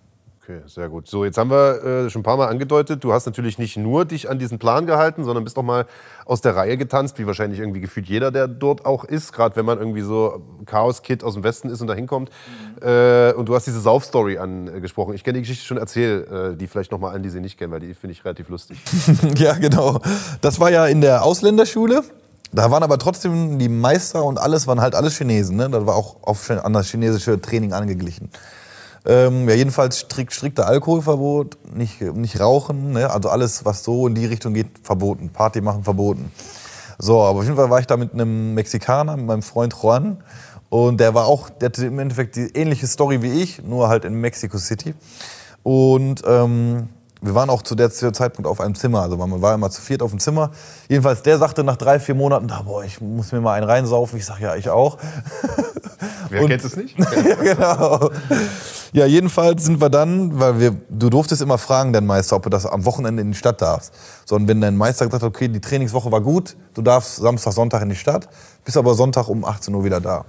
Okay, sehr gut. So, jetzt haben wir äh, schon ein paar Mal angedeutet, du hast natürlich nicht nur dich an diesen Plan gehalten, sondern bist auch mal aus der Reihe getanzt, wie wahrscheinlich irgendwie gefühlt jeder, der dort auch ist, gerade wenn man irgendwie so Chaos-Kid aus dem Westen ist und da hinkommt. Äh, und du hast diese Sauf-Story angesprochen. Ich kenne die Geschichte schon, erzähl äh, die vielleicht nochmal an, die sie nicht kennen, weil die finde ich relativ lustig. *laughs* ja, genau. Das war ja in der Ausländerschule. Da waren aber trotzdem die Meister und alles waren halt alles Chinesen. Ne? Das war auch auf, an das chinesische Training angeglichen. Ähm, ja, jedenfalls strikt, strikter Alkoholverbot, nicht, nicht rauchen, ne? also alles, was so in die Richtung geht, verboten. Party machen verboten. So, aber auf jeden Fall war ich da mit einem Mexikaner, mit meinem Freund Juan. Und der war auch, der hatte im Endeffekt die ähnliche Story wie ich, nur halt in Mexico City. Und ähm, wir waren auch zu der zu der Zeitpunkt auf einem Zimmer, also man war immer zu viert auf dem Zimmer. Jedenfalls, der sagte nach drei, vier Monaten, da, boah, ich muss mir mal einen reinsaufen. Ich sag, ja, ich auch. Wer Und- kennt es nicht? *laughs* ja, genau. Ja, jedenfalls sind wir dann, weil wir, du durftest immer fragen, deinen Meister, ob du das am Wochenende in die Stadt darfst. So, und wenn dein Meister gesagt hat, okay, die Trainingswoche war gut, du darfst Samstag, Sonntag in die Stadt, bist aber Sonntag um 18 Uhr wieder da.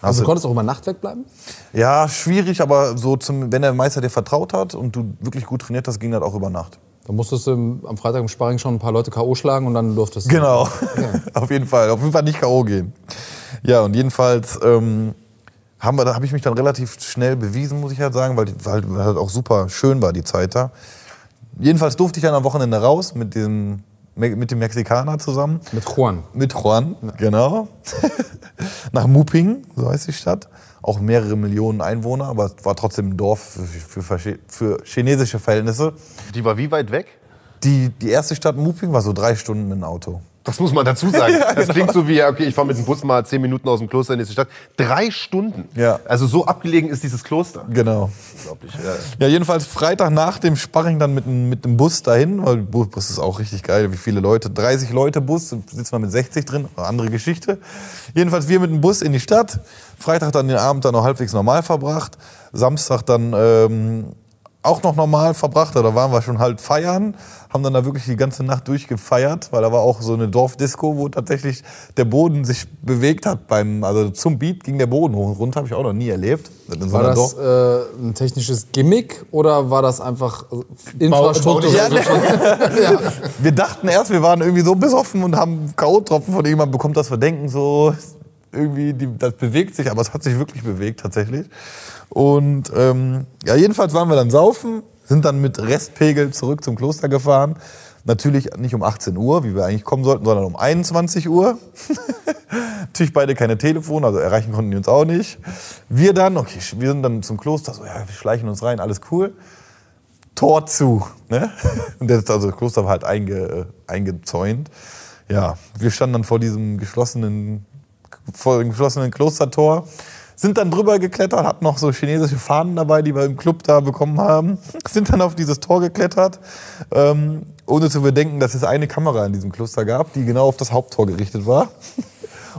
Also Hast du konntest auch über Nacht wegbleiben? ja, schwierig, aber so zum, wenn der Meister dir vertraut hat und du wirklich gut trainiert hast, ging das auch über Nacht. Da musstest du am Freitag im Sparring schon ein paar Leute K.O. schlagen und dann durftest du. Genau, *laughs* auf jeden Fall. Auf jeden Fall nicht K.O. gehen. Ja, und jedenfalls ähm, haben wir, da habe ich mich dann relativ schnell bewiesen, muss ich halt sagen, weil, weil halt auch super schön war die Zeit da. Jedenfalls durfte ich dann am Wochenende raus mit, Me- mit dem Mexikaner zusammen. Mit Juan. Mit Juan, genau. *laughs* Nach Muping, so heißt die Stadt. Auch mehrere Millionen Einwohner, aber es war trotzdem ein Dorf für, für, für, für chinesische Verhältnisse. Die war wie weit weg? Die, die erste Stadt Muping war so drei Stunden mit dem Auto. Das muss man dazu sagen. *laughs* Ja, Das genau. klingt so wie, okay, ich fahre mit dem Bus mal zehn Minuten aus dem Kloster in die nächste Stadt. Drei Stunden. Ja. Also so abgelegen ist dieses Kloster. Genau. Unglaublich. Ja. Ja, jedenfalls Freitag nach dem Sparring dann mit, dem- mit dem Bus dahin, weil der Bus ist auch richtig geil, wie viele Leute, 30 Leute Bus, sitzt man mit 60 drin, andere Geschichte. Jedenfalls wir mit dem Bus in die Stadt, Freitag dann den Abend dann noch halbwegs normal verbracht, Samstag dann ähm, auch noch normal verbracht, da waren wir schon halt feiern, haben dann da wirklich die ganze Nacht durchgefeiert, weil da war auch so eine Dorfdisco, wo tatsächlich der Boden sich bewegt hat beim, also zum Beat ging der Boden hoch und runter, habe ich auch noch nie erlebt. So War das äh, ein technisches Gimmick oder war das einfach Infrastruktur? Ja, *laughs* ne? Wir dachten erst, wir waren irgendwie so besoffen und haben K.O.-Tropfen von irgendjemandem bekommen, dass wir denken, so irgendwie, die, das bewegt sich, aber es hat sich wirklich bewegt tatsächlich. Und ähm, ja, jedenfalls waren wir dann saufen, sind dann mit Restpegel zurück zum Kloster gefahren. Natürlich nicht um 18 Uhr, wie wir eigentlich kommen sollten, sondern um 21 Uhr. *laughs* Natürlich beide keine Telefon, also erreichen konnten die uns auch nicht. Wir dann, okay, wir sind dann zum Kloster, so ja, wir schleichen uns rein, alles cool. Tor zu. Ne? *laughs* Und das, also das Kloster war halt einge, äh, eingezäunt. Ja, wir standen dann vor diesem geschlossenen, vor dem geschlossenen Klostertor, sind dann drüber geklettert, hatten noch so chinesische Fahnen dabei, die wir im Club da bekommen haben, *laughs* sind dann auf dieses Tor geklettert, ähm, ohne zu bedenken, dass es eine Kamera in diesem Kloster gab, die genau auf das Haupttor gerichtet war. *laughs*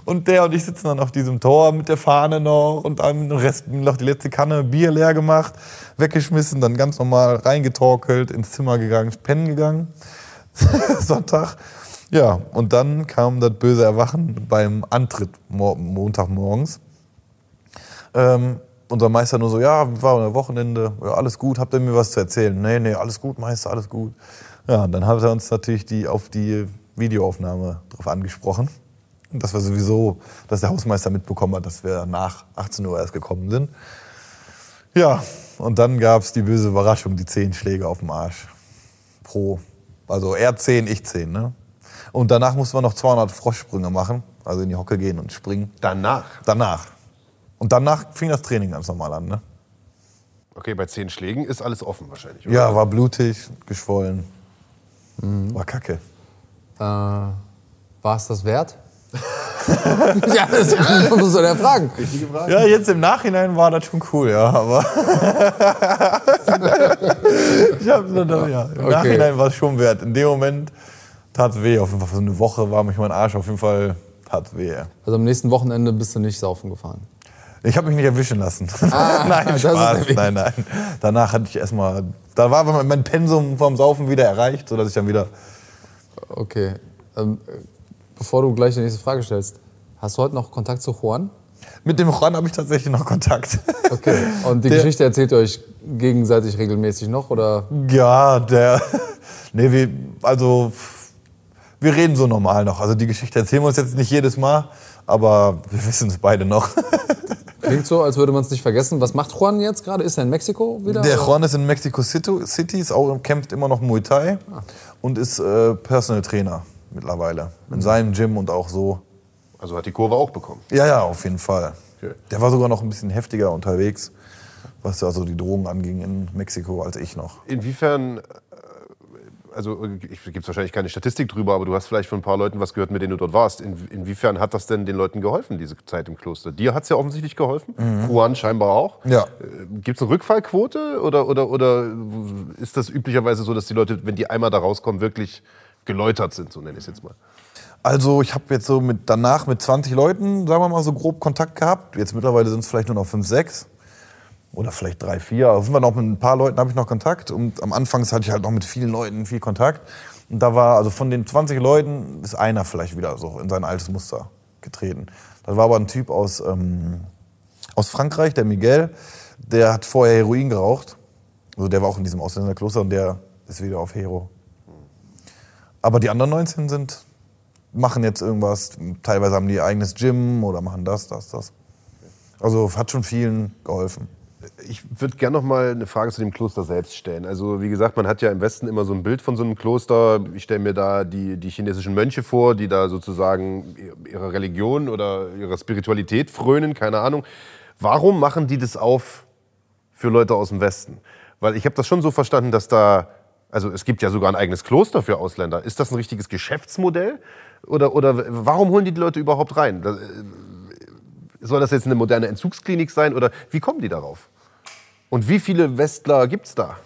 Und der und ich sitzen dann auf diesem Tor mit der Fahne noch und den Rest, noch die letzte Kanne Bier leer gemacht, weggeschmissen, dann ganz normal reingetorkelt, ins Zimmer gegangen, pennen gegangen. *laughs* Sonntag. Ja, und dann kam das böse Erwachen beim Antritt mo Montagmorgens. Ähm, unser Meister nur so, ja, war ein Wochenende, ja, alles gut, habt ihr mir was zu erzählen? Nee, nee, alles gut, Meister, alles gut. Ja, und dann hat er uns natürlich die, auf die Videoaufnahme drauf angesprochen. Und das war sowieso, dass der Hausmeister mitbekommen hat, dass wir nach 18 Uhr erst gekommen sind. Ja, und dann gab es die böse Überraschung, die zehn Schläge auf dem Arsch. Pro. Also er 10, ich 10, ne? Und danach mussten wir noch 200 Froschsprünge machen, also in die Hocke gehen und springen. Danach. Danach. Und danach fing das Training ganz normal an, ne? Okay, bei zehn Schlägen ist alles offen wahrscheinlich. Oder? Ja, war blutig, geschwollen. War kacke. Äh, war es das wert? *laughs* ja, das muss man ja fragen. Ja, jetzt im Nachhinein war das schon cool, ja, aber. *laughs* ich hab, ja, Im Okay. Nachhinein war es schon wert. In dem Moment tat weh. Auf jeden Fall für so eine Woche war mich mein Arsch auf jeden Fall tat weh. Also am nächsten Wochenende bist du nicht saufen gefahren. Ich habe mich nicht erwischen lassen. *laughs* nein, Ah, das ist Spaß. Nein, nein. Danach hatte ich erstmal. Da war mein Pensum vom Saufen wieder erreicht, sodass ich dann wieder. Okay. Ähm, äh, bevor du gleich die nächste Frage stellst, hast du heute noch Kontakt zu Juan? Mit dem Juan habe ich tatsächlich noch Kontakt. Okay. Und die Der- Geschichte erzählt ihr euch gegenseitig regelmäßig noch? Oder? Ja, der. Nee, wir, also. Wir reden so normal noch. Also die Geschichte erzählen wir uns jetzt nicht jedes Mal, aber wir wissen es beide noch. Klingt so, als würde man es nicht vergessen. Was macht Juan jetzt gerade? Ist er in Mexiko wieder? Der oder? Juan ist in Mexico City, ist auch, kämpft immer noch Muay Thai und ist äh, Personal Trainer mittlerweile. In seinem Gym und auch so. Also hat die Kurve auch bekommen. Ja, ja, auf jeden Fall. Okay. Der war sogar noch ein bisschen heftiger unterwegs, was also die Drogen anging in Mexiko, als ich noch. Inwiefern, also gibt es wahrscheinlich keine Statistik drüber, aber du hast vielleicht von ein paar Leuten was gehört, mit denen du dort warst. In, inwiefern hat das denn den Leuten geholfen, diese Zeit im Kloster? Dir hat es ja offensichtlich geholfen, Juan scheinbar auch. Ja. Gibt es eine Rückfallquote oder, oder, oder ist das üblicherweise so, dass die Leute, wenn die einmal da rauskommen, wirklich geläutert sind, so nenne ich es jetzt mal? Also ich habe jetzt so mit, danach mit 20 Leuten, sagen wir mal, so grob Kontakt gehabt. Jetzt mittlerweile sind es vielleicht nur noch 5, 6 oder vielleicht 3, 4. Auf jeden Fall noch mit ein paar Leuten habe ich noch Kontakt. Und am Anfang hatte ich halt noch mit vielen Leuten viel Kontakt. Und da war, also von den 20 Leuten ist einer vielleicht wieder so in sein altes Muster getreten. Das war aber ein Typ aus, ähm, aus Frankreich, der Miguel. Der hat vorher Heroin geraucht. Also der war auch in diesem Ausländerkloster und der ist wieder auf Hero. Aber die anderen 19 sind machen jetzt irgendwas. Teilweise haben die ihr eigenes Gym oder machen das, das, das. Also hat schon vielen geholfen. Ich würde gerne noch mal eine Frage zu dem Kloster selbst stellen. Also wie gesagt, man hat ja im Westen immer so ein Bild von so einem Kloster. Ich stelle mir da die, die chinesischen Mönche vor, die da sozusagen ihrer Religion oder ihrer Spiritualität frönen, keine Ahnung. Warum machen die das auf für Leute aus dem Westen? Weil ich habe das schon so verstanden, dass da, also es gibt ja sogar ein eigenes Kloster für Ausländer. Ist das ein richtiges Geschäftsmodell? Oder, oder warum holen die die Leute überhaupt rein? Äh, soll das jetzt eine moderne Entzugsklinik sein oder wie kommen die darauf? Und wie viele Westler gibt es da?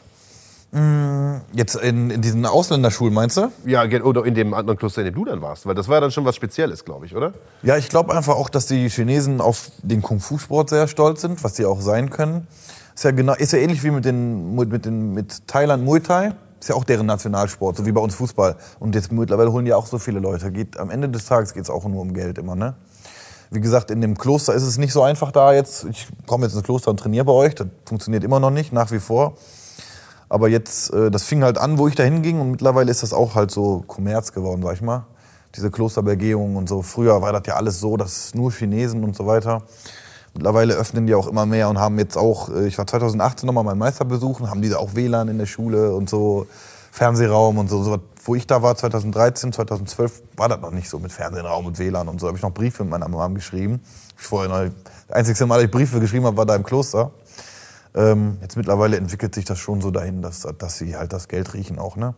Jetzt in, in diesen Ausländerschulen, meinst du? Ja, oder in dem anderen Kloster, in dem du dann warst. Weil das war ja dann schon was Spezielles, glaube ich, oder? Ja, ich glaube einfach auch, dass die Chinesen auf den Kung-Fu-Sport sehr stolz sind, was sie auch sein können. Ist ja, genau, ist ja ähnlich wie mit, den, mit, den, mit Thailand Muay Thai. Ist ja auch deren Nationalsport, so wie bei uns Fußball. Und jetzt mittlerweile holen die auch so viele Leute. Geht, am Ende des Tages geht es auch nur um Geld immer, ne? Wie gesagt, in dem Kloster ist es nicht so einfach da jetzt. Ich komme jetzt ins Kloster und trainiere bei euch. Das funktioniert immer noch nicht, nach wie vor. Aber jetzt, äh, das fing halt an, wo ich da hinging und mittlerweile ist das auch halt so Kommerz geworden, sag ich mal. Diese Klosterbegehungen und so. Früher war das ja alles so, dass nur Chinesen und so weiter. Mittlerweile öffnen die auch immer mehr und haben jetzt auch, äh, ich war 2018 nochmal meinen Meister besuchen, haben die da auch WLAN in der Schule und so, Fernsehraum und so. so. Wo ich da war, 2013, 2012, war das noch nicht so mit Fernsehraum und WLAN und so. Da habe ich noch Briefe mit meiner Mom geschrieben. Ich vorher noch, das einzige Mal, dass ich Briefe geschrieben habe, war da im Kloster. Ähm, jetzt mittlerweile entwickelt sich das schon so dahin, dass, dass sie halt das Geld riechen auch, ne?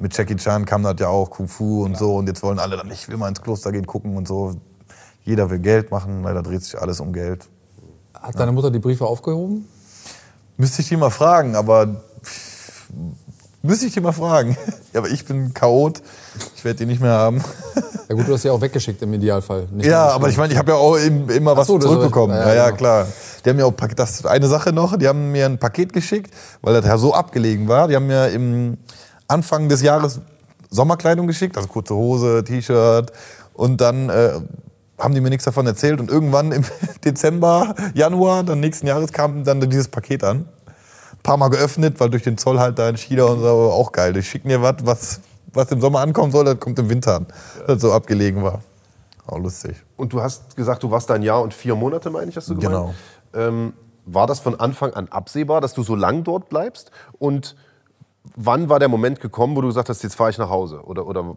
Mit Jackie Chan kam das ja auch, Kung Fu und so. Und jetzt wollen alle dann, ich will mal ins Kloster gehen, gucken und so. Jeder will Geld machen, leider dreht sich alles um Geld. Hat deine Mutter die Briefe aufgehoben? Müsste ich die mal fragen, aber müsste ich die mal fragen. *laughs* Ja, aber ich bin Chaot, ich werde die nicht mehr haben. *laughs* Ja gut, du hast sie auch weggeschickt im Idealfall. Nicht Ja, aber ich meine, ich habe ja auch im- immer was so, zurückbekommen. ja, Ja, ja, genau. klar. Die haben mir auch das ist eine Sache noch, die haben mir ein Paket geschickt, weil das ja so abgelegen war. Die haben mir im Anfang des Jahres Sommerkleidung geschickt, also kurze Hose, T-Shirt und dann äh, haben die mir nichts davon erzählt. Und irgendwann im *laughs* Dezember, Januar, dann nächsten Jahres kam dann dieses Paket an. Ein paar Mal geöffnet, weil durch den Zoll halt da in China und so auch geil. Die schicken dir was, was, was im Sommer ankommen soll, das kommt im Winter an. Das so abgelegen war. Auch lustig. Und du hast gesagt, du warst da ein Jahr und vier Monate, meine ich, hast du gemeint? Genau. Ähm, war das von Anfang an absehbar, dass du so lang dort bleibst? Und wann war der Moment gekommen, wo du gesagt hast, jetzt fahre ich nach Hause? Oder, oder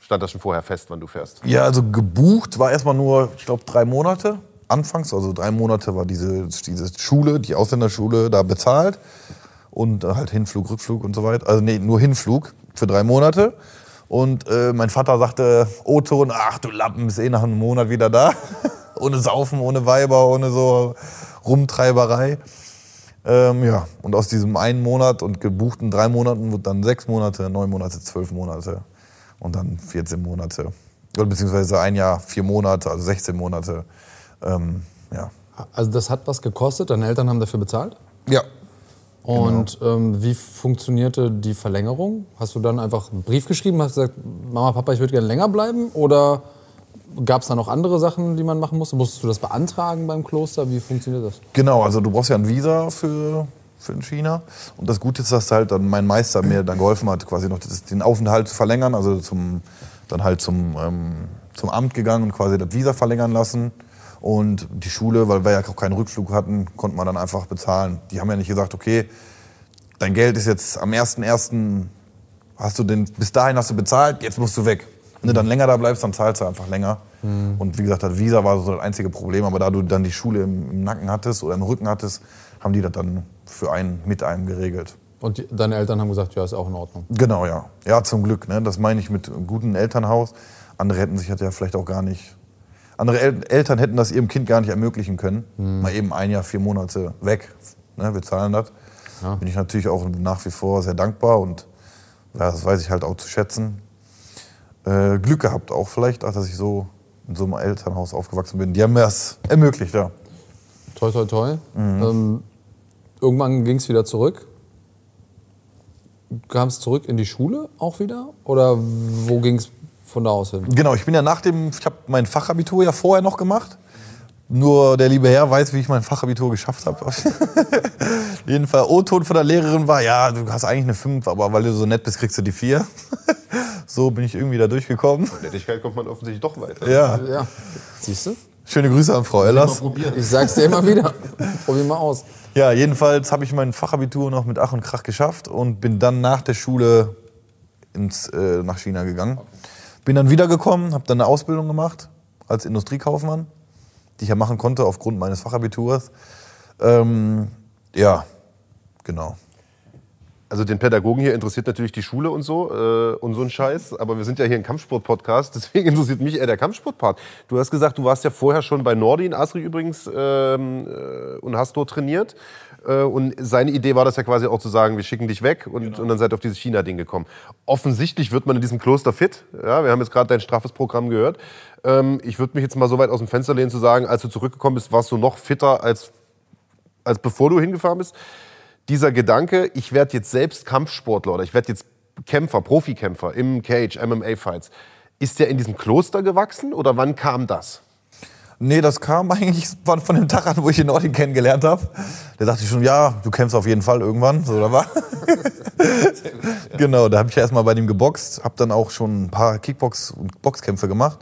stand das schon vorher fest, wann du fährst? Ja, also gebucht war erstmal nur, ich glaube, drei Monate. Anfangs, also drei Monate war diese, diese Schule, die Ausländerschule, da bezahlt. Und halt Hinflug, Rückflug und so weiter. Also nee, nur Hinflug für drei Monate. Und äh, mein Vater sagte, O-Ton, ach du Lappen, bist eh nach einem Monat wieder da. *laughs* ohne Saufen, ohne Weiber, ohne so Rumtreiberei. Ähm, ja, und aus diesem einen Monat und gebuchten drei Monaten wird dann sechs Monate, neun Monate, zwölf Monate und dann 14 Monate. Oder beziehungsweise ein Jahr, vier Monate, also 16 Monate. Ähm, ja. Also das hat was gekostet, deine Eltern haben dafür bezahlt? Ja. Und ähm, wie funktionierte die Verlängerung? Hast du dann einfach einen Brief geschrieben, hast gesagt, Mama, Papa, ich würde gerne länger bleiben? Oder gab es da noch andere Sachen, die man machen musste? Musstest du das beantragen beim Kloster? Wie funktioniert das? Genau, also du brauchst ja ein Visa für, für in China. Und das Gute ist, dass halt dann mein Meister mir dann geholfen hat, quasi noch den Aufenthalt zu verlängern. Also zum, dann halt zum, ähm, zum Amt gegangen und quasi das Visa verlängern lassen. Und die Schule, weil wir ja auch keinen Rückflug hatten, konnte man dann einfach bezahlen. Die haben ja nicht gesagt, okay, dein Geld ist jetzt am 1.1. hast du den, bis dahin hast du bezahlt, jetzt musst du weg. Wenn du dann länger da bleibst, dann zahlst du einfach länger. Und wie gesagt, das Visa war so das einzige Problem. Aber da du dann die Schule im, im Nacken hattest oder im Rücken hattest, haben die das dann für einen mit einem geregelt. Und die, deine Eltern haben gesagt, ja, ist auch in Ordnung. Genau, ja. Ja, zum Glück. Ne? Das meine ich mit einem guten Elternhaus. Andere hätten sich das ja vielleicht auch gar nicht. Andere El Eltern hätten das ihrem Kind gar nicht ermöglichen können. Mal eben ein Jahr, vier Monate weg. Ne? Wir zahlen das. Ja. Bin ich natürlich auch nach wie vor sehr dankbar und ja, das weiß ich halt auch zu schätzen. Äh, Glück gehabt auch vielleicht, dass ich so in so einem Elternhaus aufgewachsen bin. Die haben mir das ermöglicht, ja. Toi, toi, toi. Ähm, irgendwann ging es wieder zurück. Kam es zurück in die Schule auch wieder? Oder wo ging es von da aus hin? Genau, ich bin ja nach dem, ich habe mein Fachabitur ja vorher noch gemacht. Nur der liebe Herr weiß, wie ich mein Fachabitur geschafft habe. *laughs* Jeden Fall O-Ton von der Lehrerin war, ja, du hast eigentlich eine 5, aber weil du so nett bist, kriegst du die 4. *laughs* so bin ich irgendwie da durchgekommen. Nettigkeit kommt man offensichtlich doch weiter. Ja, Ja. Siehst du? schöne Grüße an Frau Ellers. Ich sag's dir immer wieder. Probier mal aus. Ja, jedenfalls habe ich mein Fachabitur noch mit Ach und Krach geschafft und bin dann nach der Schule ins, äh, nach China gegangen. Bin dann wiedergekommen, habe dann eine Ausbildung gemacht als Industriekaufmann, die ich ja machen konnte aufgrund meines Fachabiturs. Ähm, ja, genau. Also den Pädagogen hier interessiert natürlich die Schule und so äh, und so ein Scheiß, aber wir sind ja hier ein Kampfsport-Podcast, *laughs* deswegen interessiert mich eher der Kampfsport-Part. Du hast gesagt, du warst ja vorher schon bei Nordi in Asri übrigens ähm, äh, und hast dort trainiert. Äh, und seine Idee war das ja quasi auch zu sagen, wir schicken dich weg und, und dann seid ihr auf dieses China-Ding gekommen. Offensichtlich wird man in diesem Kloster fit. Ja, wir haben jetzt gerade dein straffes Programm gehört. Ähm, ich würde mich jetzt mal so weit aus dem Fenster lehnen zu sagen, als du zurückgekommen bist, warst du noch fitter als, als bevor du hingefahren bist dieser Gedanke, ich werde jetzt selbst Kampfsportler oder ich werde jetzt Kämpfer, Profikämpfer im Cage, MMA-Fights, ist der in diesem Kloster gewachsen oder wann kam das? Nee, das kam eigentlich von, von dem Tag an, wo ich den Nordin kennengelernt habe. Der sagte schon, ja, du kämpfst auf jeden Fall irgendwann. So, da war. *laughs* genau, da habe ich erstmal bei dem geboxt, habe dann auch schon ein paar Kickbox- und Boxkämpfe gemacht.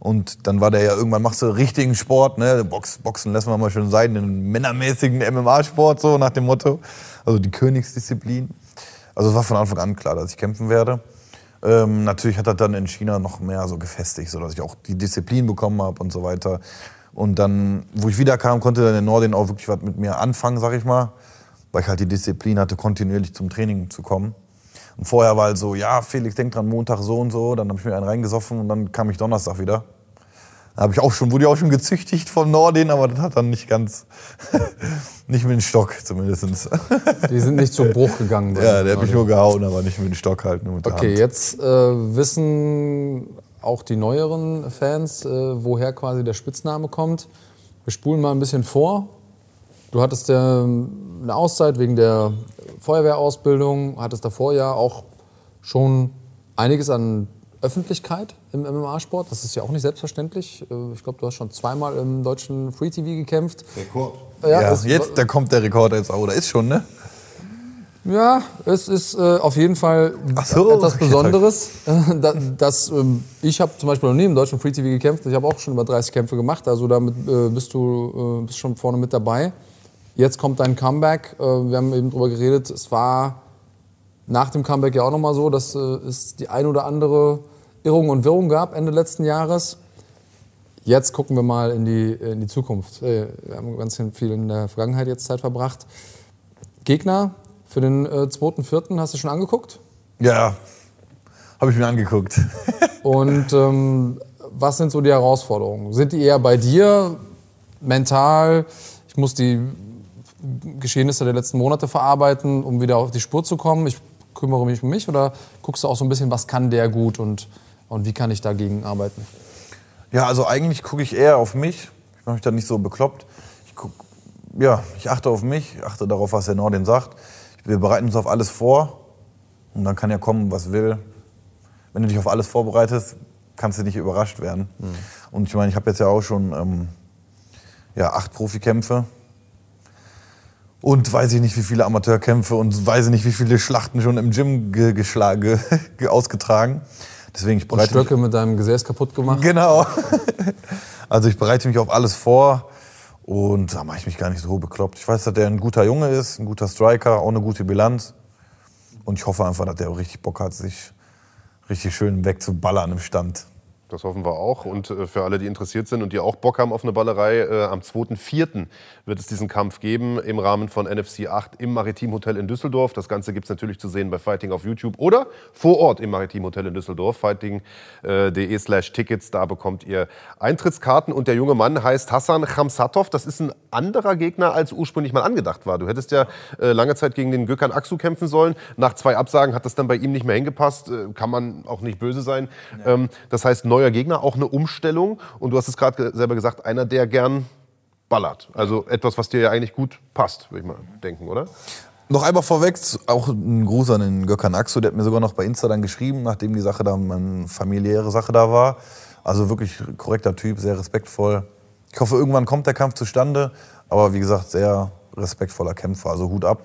Und dann war der ja irgendwann, machst du richtigen Sport, ne? Box, Boxen lassen wir mal schön sein, den männermäßigen MMA-Sport, so nach dem Motto. Also die Königsdisziplin. Also es war von Anfang an klar, dass ich kämpfen werde. Ähm, natürlich hat er dann in China noch mehr so gefestigt, sodass ich auch die Disziplin bekommen habe und so weiter. Und dann, wo ich wiederkam, konnte dann der Nordin auch wirklich was mit mir anfangen, sag ich mal. Weil ich halt die Disziplin hatte, kontinuierlich zum Training zu kommen. Und vorher war halt so, ja, Felix, denk dran, Montag so und so. Dann habe ich mir einen reingesoffen und dann kam ich Donnerstag wieder. Habe ich auch schon, wurde ich auch schon gezüchtigt vom Nordin, aber das hat dann nicht ganz, *laughs* nicht mit dem Stock zumindest. Die sind nicht zum Bruch gegangen. Ja, der hat mich nur gehauen, aber nicht mit dem Stock halt, nur mit der Okay, Hand. jetzt äh, wissen auch die neueren Fans, äh, woher quasi der Spitzname kommt. Wir spulen mal ein bisschen vor. Du hattest ja eine Auszeit wegen der Feuerwehrausbildung, hattest davor ja auch schon einiges an Öffentlichkeit im MMA-Sport. Das ist ja auch nicht selbstverständlich. Äh, Ich glaube, du hast schon zweimal im deutschen Free TV gekämpft. Rekord. Ja, es- jetzt, da kommt der Rekord jetzt auch. Oder ist schon, ne? Ja, es ist äh, auf jeden Fall so, etwas okay, Besonderes. *laughs* Da, das, ähm, ich habe zum Beispiel noch nie im deutschen Free TV gekämpft. Ich habe auch schon über 30 Kämpfe gemacht. Also damit äh, bist du äh, bist schon vorne mit dabei. Jetzt kommt dein Comeback. Äh, wir haben eben drüber geredet. Es war nach dem Comeback ja auch noch mal so, dass äh, es die ein oder andere Irrung und Wirrung gab Ende letzten Jahres. Jetzt gucken wir mal in die, in die Zukunft. Äh, Wir haben ganz viel in der Vergangenheit jetzt Zeit verbracht. Gegner für den äh, 2.4. hast du schon angeguckt? Ja, habe ich mir angeguckt. *laughs* Und ähm, was sind so die Herausforderungen? Sind die eher bei dir mental? Ich muss die Geschehnisse der letzten Monate verarbeiten, um wieder auf die Spur zu kommen. Ich kümmere mich um mich oder guckst du auch so ein bisschen, was kann der gut und, und wie kann ich dagegen arbeiten? Ja, also eigentlich gucke ich eher auf mich. Ich mache mich da nicht so bekloppt. Ich guck, ja, ich achte auf mich, ich achte darauf, was der Nordin sagt. Wir bereiten uns auf alles vor und dann kann ja kommen, was will. Wenn du dich auf alles vorbereitest, kannst du nicht überrascht werden. Und ich meine, ich habe jetzt ja auch schon ähm, ja, acht Profikämpfe und weiß ich nicht, wie viele Amateurkämpfe und weiß ich nicht, wie viele Schlachten schon im Gym ge *laughs* ge ausgetragen. Deswegen ich Und bereite mich Stöcke mit deinem Gesäß kaputt gemacht? Genau. *laughs* Also ich bereite mich auf alles vor und da mache ich mich gar nicht so bekloppt. Ich weiß, dass der ein guter Junge ist, ein guter Striker, auch eine gute Bilanz. Und ich hoffe einfach, dass der richtig Bock hat, sich richtig schön wegzuballern im Stand. Das hoffen wir auch. Und äh, für alle, die interessiert sind und die auch Bock haben auf eine Ballerei, äh, am 2.4. wird es diesen Kampf geben im Rahmen von NFC 8 im Maritim Hotel in Düsseldorf. Das Ganze gibt es natürlich zu sehen bei Fighting auf YouTube oder vor Ort im Maritim Hotel in Düsseldorf. Fighting.de slash Tickets, da bekommt ihr Eintrittskarten. Und der junge Mann heißt Hassan Khamsatov. Das ist ein anderer Gegner, als ursprünglich mal angedacht war. Du hättest ja äh, lange Zeit gegen den Gökhan Aksu kämpfen sollen. Nach zwei Absagen hat das dann bei ihm nicht mehr hingepasst. Äh, kann man auch nicht böse sein. Ähm, das heißt, neuer Gegner, auch eine Umstellung. Und du hast es gerade ge- selber gesagt, einer, der gern ballert. Also etwas, was dir ja eigentlich gut passt, würde ich mal denken, oder? Noch einmal vorweg, auch ein Gruß an den Gökhan Aksu, der hat mir sogar noch bei Insta dann geschrieben, nachdem die Sache da, eine familiäre Sache da war. Also wirklich korrekter Typ, sehr respektvoll. Ich hoffe, irgendwann kommt der Kampf zustande, aber wie gesagt, sehr respektvoller Kämpfer. Also Hut ab,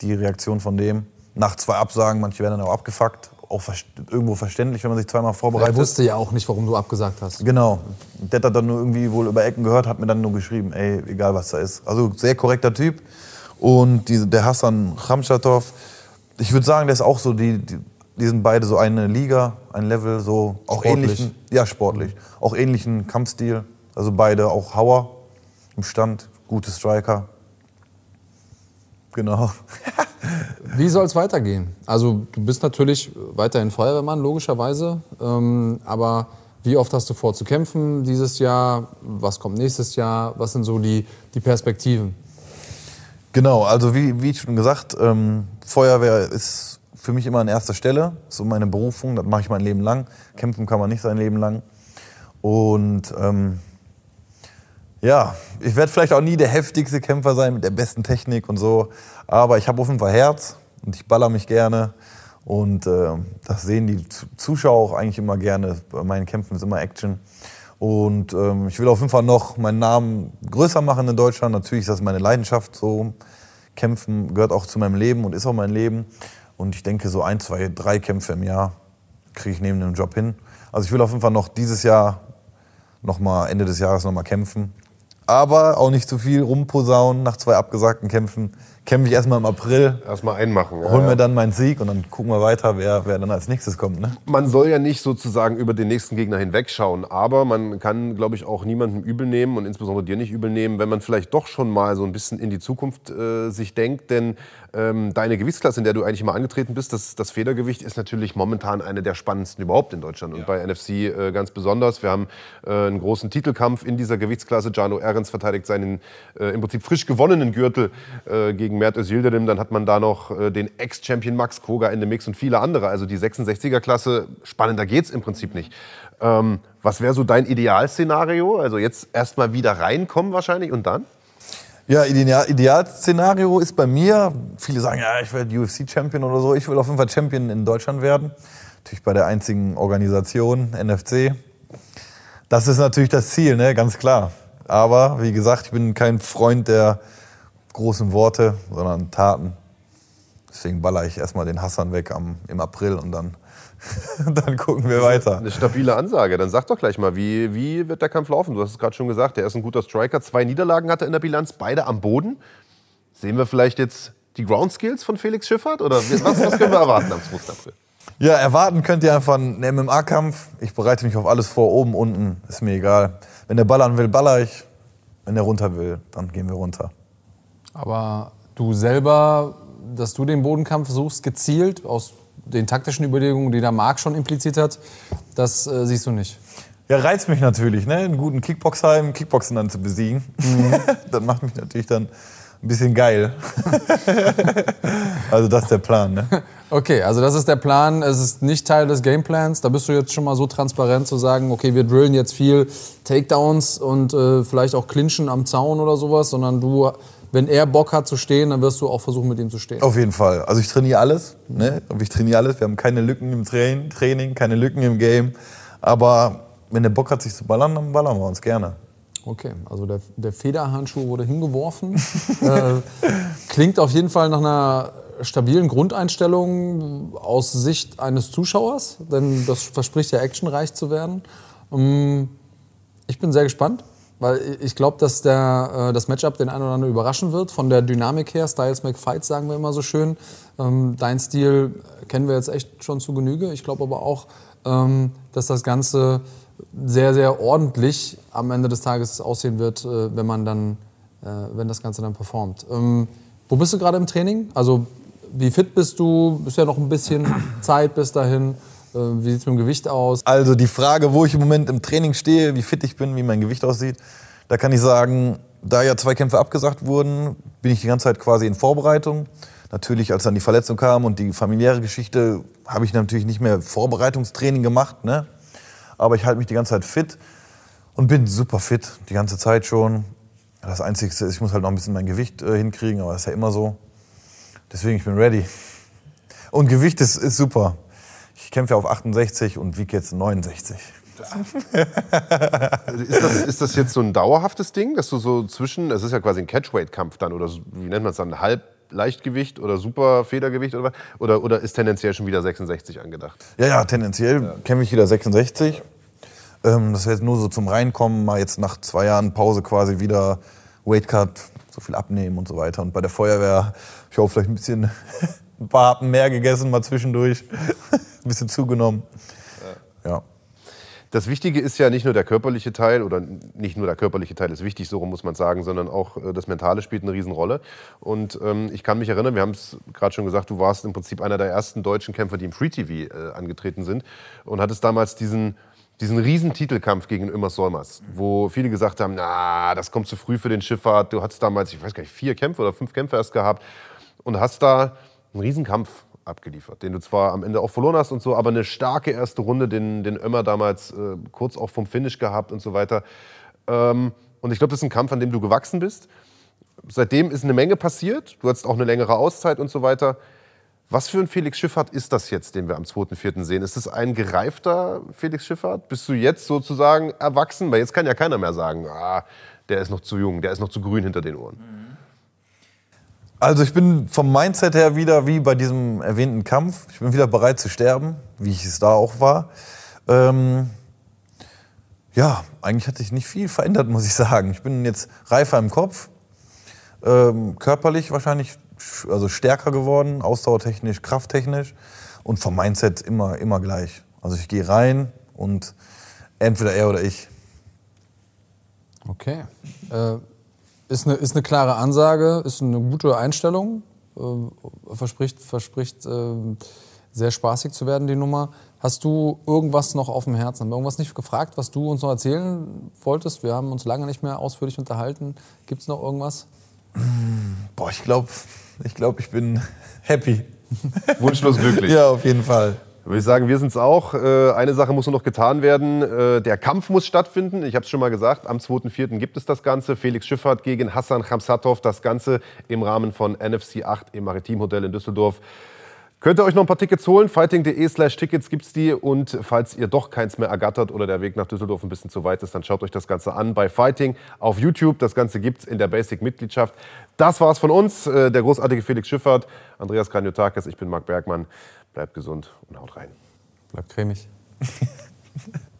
die Reaktion von dem. Nach zwei Absagen, manche werden dann auch abgefuckt. Auch irgendwo verständlich, wenn man sich zweimal Er vorbereitet. wusste ja auch nicht, warum du abgesagt hast. Genau. Der hat dann nur irgendwie wohl über Ecken gehört, hat mir dann nur geschrieben, ey, egal was da ist. Also sehr korrekter Typ. Und diese, der Hassan Khamshatov, ich würde sagen, der ist auch so, die, die, die sind beide so eine Liga, ein Level, so auch Sportlich. ähnlichen, ja sportlich, auch ähnlichen Kampfstil. Also beide auch Hauer im Stand, gute Striker. Genau. *laughs* Wie soll es weitergehen? Also du bist natürlich weiterhin Feuerwehrmann, logischerweise. Ähm, aber wie oft hast du vor zu kämpfen dieses Jahr? Was kommt nächstes Jahr? Was sind so die, die Perspektiven? Genau, also wie, wie schon gesagt, ähm, Feuerwehr ist für mich immer an erster Stelle. So meine Berufung, das mache ich mein Leben lang. Kämpfen kann man nicht sein Leben lang. Und ähm, ja, ich werde vielleicht auch nie der heftigste Kämpfer sein mit der besten Technik und so. Aber ich habe auf jeden Fall Herz und ich baller mich gerne. Und äh, das sehen die Zu- Zuschauer auch eigentlich immer gerne. Bei meinen Kämpfen ist immer Action. Und ähm, ich will auf jeden Fall noch meinen Namen größer machen in Deutschland. Natürlich ist das meine Leidenschaft. So Kämpfen gehört auch zu meinem Leben und ist auch mein Leben. Und ich denke, so ein, zwei, drei Kämpfe im Jahr kriege ich neben dem Job hin. Also ich will auf jeden Fall noch dieses Jahr, noch mal Ende des Jahres noch mal kämpfen. Aber auch nicht zu viel rumposaunen nach zwei abgesagten Kämpfen. Kämpfe ich erstmal im April, Erstmal einmachen. ja, hol ja. mir dann meinen Sieg und dann gucken wir weiter, wer, wer dann als nächstes kommt. Ne? Man soll ja nicht sozusagen über den nächsten Gegner hinwegschauen, aber man kann, glaube ich, auch niemandem übel nehmen und insbesondere dir nicht übel nehmen, wenn man vielleicht doch schon mal so ein bisschen in die Zukunft äh, sich denkt. Denn ähm, deine Gewichtsklasse, in der du eigentlich immer angetreten bist, das, das Federgewicht ist natürlich momentan eine der spannendsten überhaupt in Deutschland und bei NFC äh, ganz besonders. Wir haben äh, einen großen Titelkampf in dieser Gewichtsklasse. Jano Ehrens verteidigt seinen äh, im Prinzip frisch gewonnenen Gürtel äh, gegen Mert Özildirim. Dann hat man da noch äh, den Ex-Champion Max Koga in dem Mix und viele andere. Also die 66er-Klasse, spannender geht's im Prinzip nicht. Ähm, was wäre so dein Idealszenario? Also jetzt erstmal wieder reinkommen wahrscheinlich und dann? Ja, Ideal, Idealszenario ist bei mir, viele sagen, ja, ich werde UFC-Champion oder so. Ich will auf jeden Fall Champion in Deutschland werden. Natürlich bei der einzigen Organisation, NFC. Das ist natürlich das Ziel, ne? ganz klar. Aber wie gesagt, ich bin kein Freund der großen Worte, sondern Taten. Deswegen baller ich erstmal den Hassan weg am, im April und dann, *laughs* dann gucken wir weiter. Eine stabile Ansage. Dann sag doch gleich mal, wie, wie wird der Kampf laufen? Du hast es gerade schon gesagt, der ist ein guter Striker. Zwei Niederlagen hat er in der Bilanz, beide am Boden. Sehen wir vielleicht jetzt die Ground Skills von Felix Schiffert? Oder was, was können wir erwarten am 2. April? Ja, erwarten könnt ihr einfach einen MMA-Kampf. Ich bereite mich auf alles vor, oben, unten, ist mir egal. Wenn der ballern will, baller ich. Wenn der runter will, dann gehen wir runter. Aber du selber, dass du den Bodenkampf suchst, gezielt, aus den taktischen Überlegungen, die der Marc schon impliziert hat, das äh, siehst du nicht. Ja, reizt mich natürlich, ne? einen guten Kickboxheim, Kickboxen dann zu besiegen. *laughs* das macht mich natürlich dann ein bisschen geil. *laughs* also das ist der Plan. Ne? Okay, also das ist der Plan. Es ist nicht Teil des Gameplans. Da bist du jetzt schon mal so transparent zu sagen, okay, wir drillen jetzt viel Takedowns und äh, vielleicht auch Clinchen am Zaun oder sowas, sondern du, wenn er Bock hat zu stehen, dann wirst du auch versuchen, mit ihm zu stehen. Auf jeden Fall. Also ich trainiere alles. Ne? Ich trainiere alles. Wir haben keine Lücken im Train Training, keine Lücken im Game. Aber wenn der Bock hat, sich zu ballern, dann ballern wir uns gerne. Okay, also der, der Federhandschuh wurde hingeworfen. *laughs* äh, klingt auf jeden Fall nach einer stabilen Grundeinstellung aus Sicht eines Zuschauers, denn das verspricht ja actionreich zu werden. Ähm, ich bin sehr gespannt, weil ich glaube, dass der, äh, das Matchup den einen oder anderen überraschen wird. Von der Dynamik her, Styles make Fights sagen wir immer so schön. Ähm, dein Stil kennen wir jetzt echt schon zu Genüge. Ich glaube aber auch, ähm, dass das Ganze sehr, sehr ordentlich am Ende des Tages aussehen wird, äh, wenn man dann, äh, wenn das Ganze dann performt. Wo bist du gerade im Training? Also wie fit bist du? Ist ja noch ein bisschen Zeit bis dahin. Äh, wie sieht es mit dem Gewicht aus? Also die Frage, wo ich im Moment im Training stehe, wie fit ich bin, wie mein Gewicht aussieht, da kann ich sagen, da ja zwei Kämpfe abgesagt wurden, bin ich die ganze Zeit quasi in Vorbereitung. Natürlich, als dann die Verletzung kam und die familiäre Geschichte, habe ich natürlich nicht mehr Vorbereitungstraining gemacht. Ne? Aber ich halte mich die ganze Zeit fit und bin super fit, die ganze Zeit schon. Das Einzige ist, ich muss halt noch ein bisschen mein Gewicht äh, hinkriegen, aber das ist ja immer so. Deswegen, ich bin ready. Und Gewicht ist, ist super. Ich kämpfe auf 68 und wiege jetzt 69. *laughs* ist, das, ist das jetzt so ein dauerhaftes Ding, dass du so zwischen, es ist ja quasi ein Catchweight-Kampf dann, oder wie nennt man es dann, halb Leichtgewicht oder super Federgewicht oder, oder, oder ist tendenziell schon wieder 66 angedacht? Ja, ja, tendenziell ja. kämpfe ich wieder 66. Ähm, das wäre jetzt nur so zum Reinkommen, mal jetzt nach zwei Jahren Pause quasi wieder Weightcut so viel abnehmen und so weiter. Und bei der Feuerwehr ich auch vielleicht ein bisschen ein paar Happen mehr gegessen, mal zwischendurch. *laughs* ein bisschen zugenommen. Ja. Das Wichtige ist ja nicht nur der körperliche Teil oder nicht nur der körperliche Teil ist wichtig, so muss man sagen, sondern auch äh, das Mentale spielt eine Riesenrolle. Und ähm, ich kann mich erinnern, wir haben es gerade schon gesagt, du warst im Prinzip einer der ersten deutschen Kämpfer, die im Free TV äh, angetreten sind und hattest damals diesen diesen riesen Titelkampf gegen Immer Solmers, wo viele gesagt haben, na, das kommt zu früh für den Schifffahrt. Du hattest damals, ich weiß gar nicht, vier Kämpfe oder fünf Kämpfe erst gehabt und hast da einen riesen Kampf abgeliefert, den du zwar am Ende auch verloren hast und so, aber eine starke erste Runde, den, den Ömer damals äh, kurz auch vom Finish gehabt und so weiter. Ähm, und ich glaube, das ist ein Kampf, an dem du gewachsen bist. Seitdem ist eine Menge passiert. Du hattest auch eine längere Auszeit und so weiter. Was für ein Felix Schifffahrt ist das jetzt, den wir am 2.4. sehen? Ist es ein gereifter Felix Schifffahrt? Bist du jetzt sozusagen erwachsen? Weil jetzt kann ja keiner mehr sagen, ah, der ist noch zu jung, der ist noch zu grün hinter den Ohren. Also ich bin vom Mindset her wieder wie bei diesem erwähnten Kampf. Ich bin wieder bereit zu sterben, wie ich es da auch war. Ähm ja, eigentlich hat sich nicht viel verändert, muss ich sagen. Ich bin jetzt reifer im Kopf, ähm, körperlich wahrscheinlich also stärker geworden, ausdauertechnisch, krafttechnisch und vom Mindset immer, immer gleich. Also ich gehe rein und entweder er oder ich. Okay. Äh, ist, eine, ist eine klare Ansage, ist eine gute Einstellung, äh, verspricht, verspricht äh, sehr spaßig zu werden, die Nummer. Hast du irgendwas noch auf dem Herzen? Haben wir irgendwas nicht gefragt, was du uns noch erzählen wolltest? Wir haben uns lange nicht mehr ausführlich unterhalten. Gibt es noch irgendwas? Boah, ich glaube, ich, glaub, ich bin *laughs* happy. Wunschlos glücklich. ja, auf jeden Fall. Würde ich sagen, wir sind es auch. Äh, eine Sache muss nur noch getan werden. Äh, der Kampf muss stattfinden. Ich habe es schon mal gesagt, am 2.4. gibt es das Ganze. Felix Schifffahrt gegen Hassan Khamsatov. Das Ganze im Rahmen von NFC 8 im Maritimhotel in Düsseldorf. Könnt ihr euch noch ein paar Tickets holen? Fighting.de slash Tickets gibt's die. Und falls ihr doch keins mehr ergattert oder der Weg nach Düsseldorf ein bisschen zu weit ist, dann schaut euch das Ganze an bei Fighting auf YouTube. Das Ganze gibt's in der Basic-Mitgliedschaft. Das war's von uns. Äh, der großartige Felix Schiffert, Andreas Kranjotakis, ich bin Marc Bergmann. Bleibt gesund und haut rein. Bleibt cremig. *laughs*